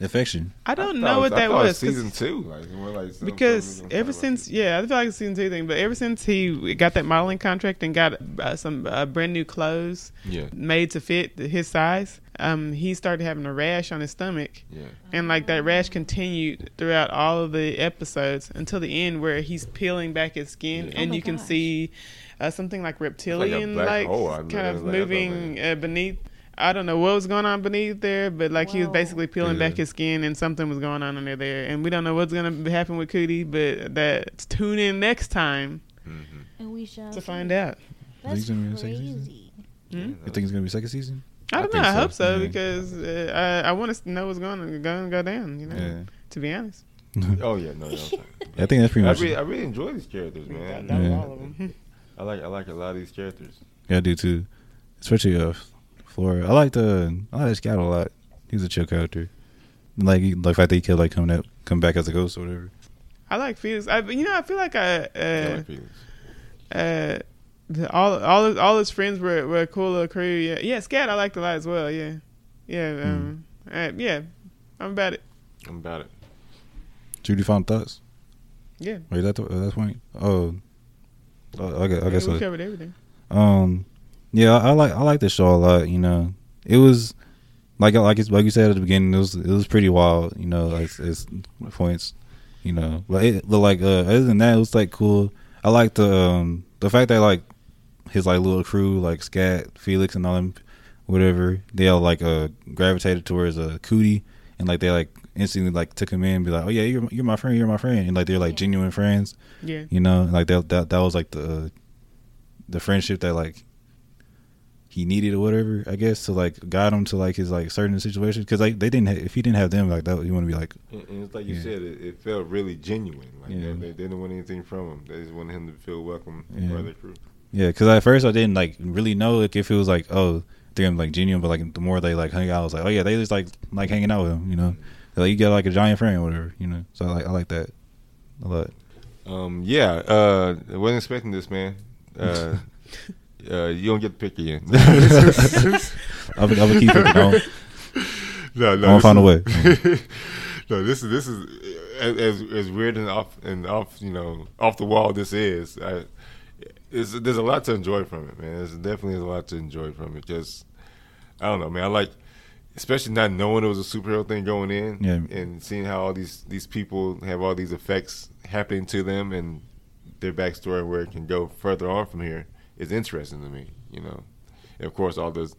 affection? I don't I know what I that thought it was. 'cause- Season two, like, like because ever since about. yeah i feel like it's a season two thing but ever since he got that modeling contract and got uh, some uh, brand new clothes yeah, made to fit his size um he started having a rash on his stomach yeah, and like that rash continued throughout all of the episodes until the end where he's peeling back his skin Yeah. and Oh my you can see uh, something like reptilian black like kind of like, I thought, moving uh, beneath I don't know what was going on beneath there, but like he was basically peeling Yeah. back his skin, and something was going on under there, and we don't know what's gonna happen with Cootie, but that tune in next time hmm And we shall to see. find out. That's Think it's gonna be a second season? crazy. Hmm? You think it's gonna be second season? I I don't know. I so, hope so yeah. because uh, I, I want to know what's going to go go down. You know, Yeah. to be honest, Oh yeah, no, no. I think that's pretty I much. really, I really enjoy these characters, man. that Yeah. all of them. I like, I like a lot of these characters. Yeah, I do too. Especially uh, Flora. I like the I like Scout a lot. He's a chill character. Like he- the fact that he could like come out come back as a ghost or whatever. I like Felix. I, you know, I feel like I, I uh, like Felix. uh, the, all all his, all his friends were, were a cool little crew. Yeah, yeah. Scat I liked a lot as well. Yeah, yeah, um, uh, yeah. I'm about it. I'm about it. Judy found thoughts. Yeah, Wait, that the, that's point. Oh, oh, I guess, I guess we so. covered everything. Um, yeah, I, like I like the show a lot. You know, it was like like it's, like you said at the beginning. It was it was pretty wild. You know, like it's points. You know, but it, but like uh, other than that, it was like cool. I like the um the fact that like his like little crew like Scat, Felix, and all them whatever they all like uh gravitated towards uh Cootie and like they like instantly like took him in and be like oh yeah you're you're my friend you're my friend and like they're like Yeah. genuine friends Yeah, you know like that that that was like the the friendship that like he needed or whatever i guess to like guide him to like his like certain situations because like they didn't ha- if he didn't have them like that he wouldn't be like And, and it's like you Yeah. said, it, it felt really genuine. Like Yeah. they, they didn't want anything from him. They just wanted him to feel welcome Yeah. by their crew. yeah because at first i didn't like really know like if it was like oh they're like genuine but like the more they like hung out i was like oh yeah they just like like hanging out with him you know like you got like a giant friend or whatever you know so i like i like that a lot Um, yeah, uh, I wasn't expecting this, man. Uh, uh, you don't get the pick again. I'm I'll be keep it on no, no, I'll this find a is- way. no, this is this is as as, as weird and off and off you know off the wall this is. I, there's a lot to enjoy from it, man. There's definitely a lot to enjoy from it. Just I don't know, man. I like, especially not knowing it was a superhero thing going in, Yeah. and seeing how all these these people have all these effects happening to them and their backstory where it can go further on from here is interesting to me. You know, and of course all those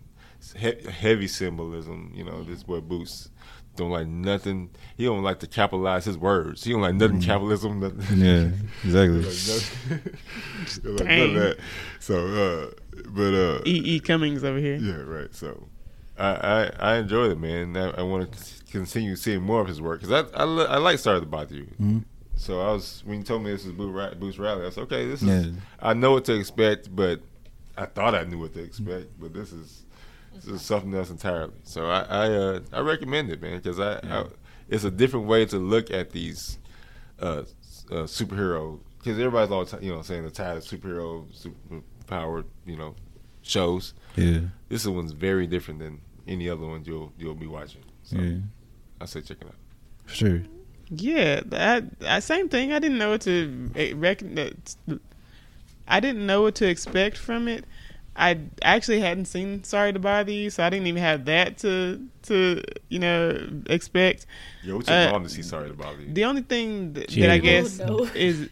he- heavy symbolism. You know, this is what Boots don't like nothing. He don't like to capitalize his words. He don't like nothing capitalism. Nothing. Mm. Yeah, exactly. like nothing, like Dang. that. So, uh, but uh, E. E. Cummings over here. yeah, right. So, I I, I enjoyed it, man. I, I want to continue seeing more of his work because I I, li- I like Sorry to Bother You. Mhm. So I was when you told me this is Boots Riley, I was okay. This is Yeah. I know what to expect, but I thought I knew what to expect, but this is this is something else entirely. So I I, uh, I recommend it, man, because I, I it's a different way to look at these uh, uh, superhero because everybody's all you know saying the tired of superhero super powered you know shows. Yeah, This one's very different than any other one you'll you'll be watching. So yeah, I say check it out. sure. Yeah, that, I, same thing. I didn't know what to eh, reckon. that- I didn't know what to expect from it. I actually hadn't seen Sorry to Bother You, so I didn't even have that to to you know expect. Yo, what's your Uh, mom to see? Sorry about you. The only thing that, that I guess Oh, no. is,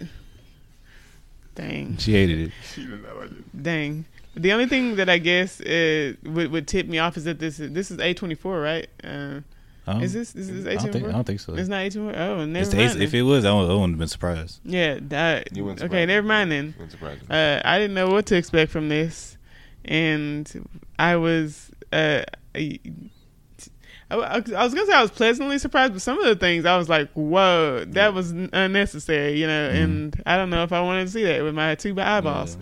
dang, She hated it. She did not like it. dang. The only thing that I guess uh, would would tip me off is that this is this is A twenty four, right? Uh, Um, is this this is I A don't twenty think. I don't think so. It's not A twenty four. Oh, never It's mind. Ace- if it was, I would, I wouldn't have been surprised. yeah, that. You wouldn't Okay, surprise never mind then. Wouldn't surprise me. Uh, I didn't know what to expect from this, and I was. Uh, I, I I was gonna say I was pleasantly surprised, but some of the things I was like, "Whoa, that was unnecessary," you know. Mhm. And I don't know if I wanted to see that with my two eyeballs,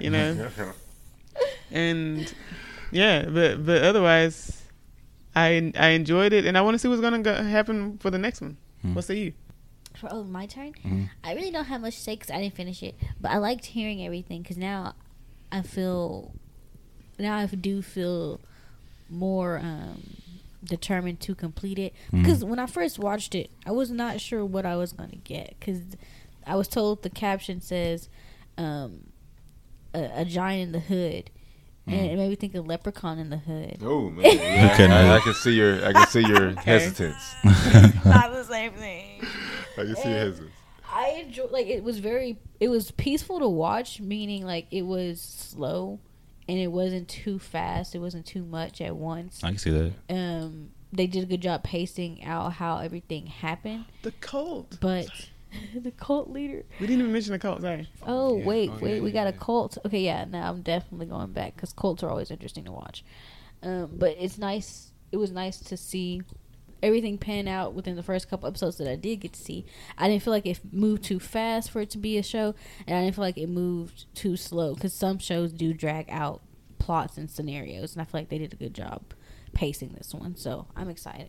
you know. and yeah, but but otherwise, I I enjoyed it, and I want to see what's gonna go, happen for the next one. Hmm. What say you? For, oh, my turn. Mhm. I really don't have much to say because I didn't finish it, but I liked hearing everything because now I feel now I do feel more um, determined to complete it. Because when I first watched it, I was not sure what I was going to get because I was told the caption says um, a, a giant in the hood. And Mm. it made me think of Leprechaun in the Hood. Oh man, yeah, Okay, I, now- I can see your, I can see your hesitance. not the same thing. I can see your hesitance. I enjoy like it was very it was peaceful to watch, meaning like it was slow and it wasn't too fast, it wasn't too much at once. I can see that. Um they did a good job pacing out how everything happened, The cult. but the cult leader. We didn't even mention the cult. Sorry. Oh, yeah. wait, Oh, wait, yeah, we yeah, got a cult. Okay, yeah, now I'm definitely going back because cults are always interesting to watch. Um, but it's nice. It was nice to see everything pan out within the first couple episodes that I did get to see. I didn't feel like it moved too fast for it to be a show, and I didn't feel like it moved too slow because some shows do drag out plots and scenarios, and I feel like they did a good job pacing this one. So I'm excited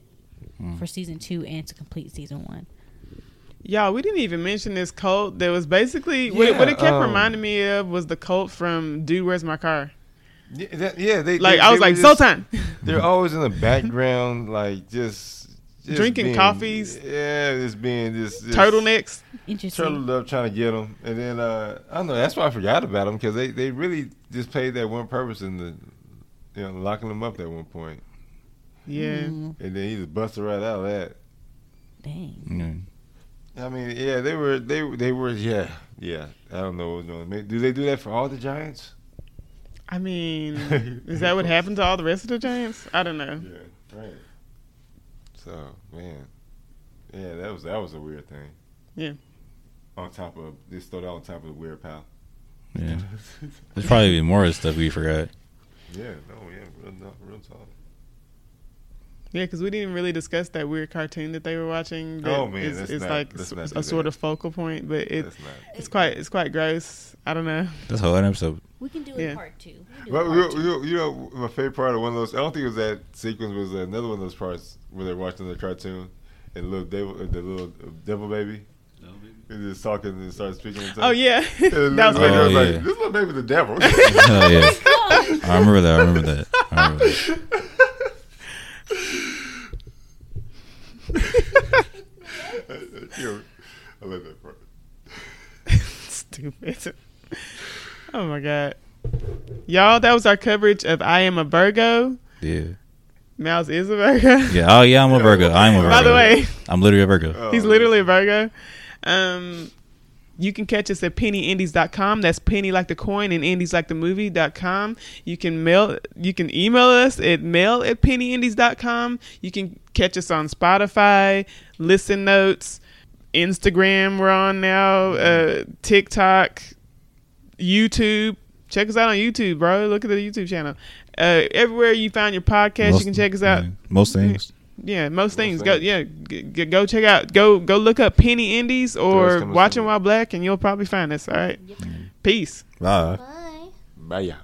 Mm. for season two and to complete season one. Y'all, we didn't even mention this cult that was basically what, it, Yeah, what it kept um, reminding me of was the cult from Dude, Where's My Car? Yeah, that, yeah they Like they- I was like, were just- Zoltan. They're always in the background, like just, just Drinking being- coffees. Yeah, just being just, just Turtlenecks. Interesting. turtled up trying to get them, and then uh, I don't know. That's why I forgot about them because they, they really just played that one purpose in the, you know, locking them up at one point, Yeah. Mm, and then he just busted right out of that. dang. Yeah. I mean, yeah, they were they they were yeah yeah. I don't know what was going. Do they do that for all the Giants? I mean, is that what happened to all the rest of the Giants? I don't know. Yeah, right. So man, yeah, that was that was a weird thing. Yeah. On top of just throw that on top of the weird pal. Yeah. There's probably even more stuff we forgot. yeah, no, yeah, real, real talk. Yeah, because we didn't really discuss that weird cartoon that they were watching. That Oh, man, is, let's is not- like let's not a sort of focal point, but it not. it's quite it's quite gross. I don't know. That's a whole other episode. We can do it Yeah. part two. We can do Well, it you, part two. you, you know, my favorite part of one of those. I don't think it was that sequence. Was another one of those parts where they're watching the cartoon and little devil, uh, the little uh, devil baby, is just talking and starts speaking. And Oh yeah, And that was the Oh, little was yeah. like, "This little baby, the devil." oh yeah. Oh, I remember that. I remember that. I remember that. You know, I love that part. stupid. Oh my god, y'all! That was our coverage of I Am a Virgo. Yeah. Mouse is a Virgo. Yeah. Oh yeah. I'm a Virgo. I'm a Virgo. By the way, I'm literally a Virgo. Oh, he's literally a Virgo. Um, You can catch us at pennyindies.com. That's penny like the coin and indies like the movie.com. You can mail you can email us at mail at pennyindies.com. You can catch us on Spotify, Listen Notes, Instagram we're on now, uh, TikTok, YouTube. Check us out on YouTube, bro. Look at the YouTube channel. Uh, everywhere you find your podcast, you can check us out. yeah, most things. Yeah, most things. Go, yeah, g- g- go check out. Go, go look up Penny Indies or coming Watching. While Black, and you'll probably find us. All right, peace. Bye. Bye. Bye.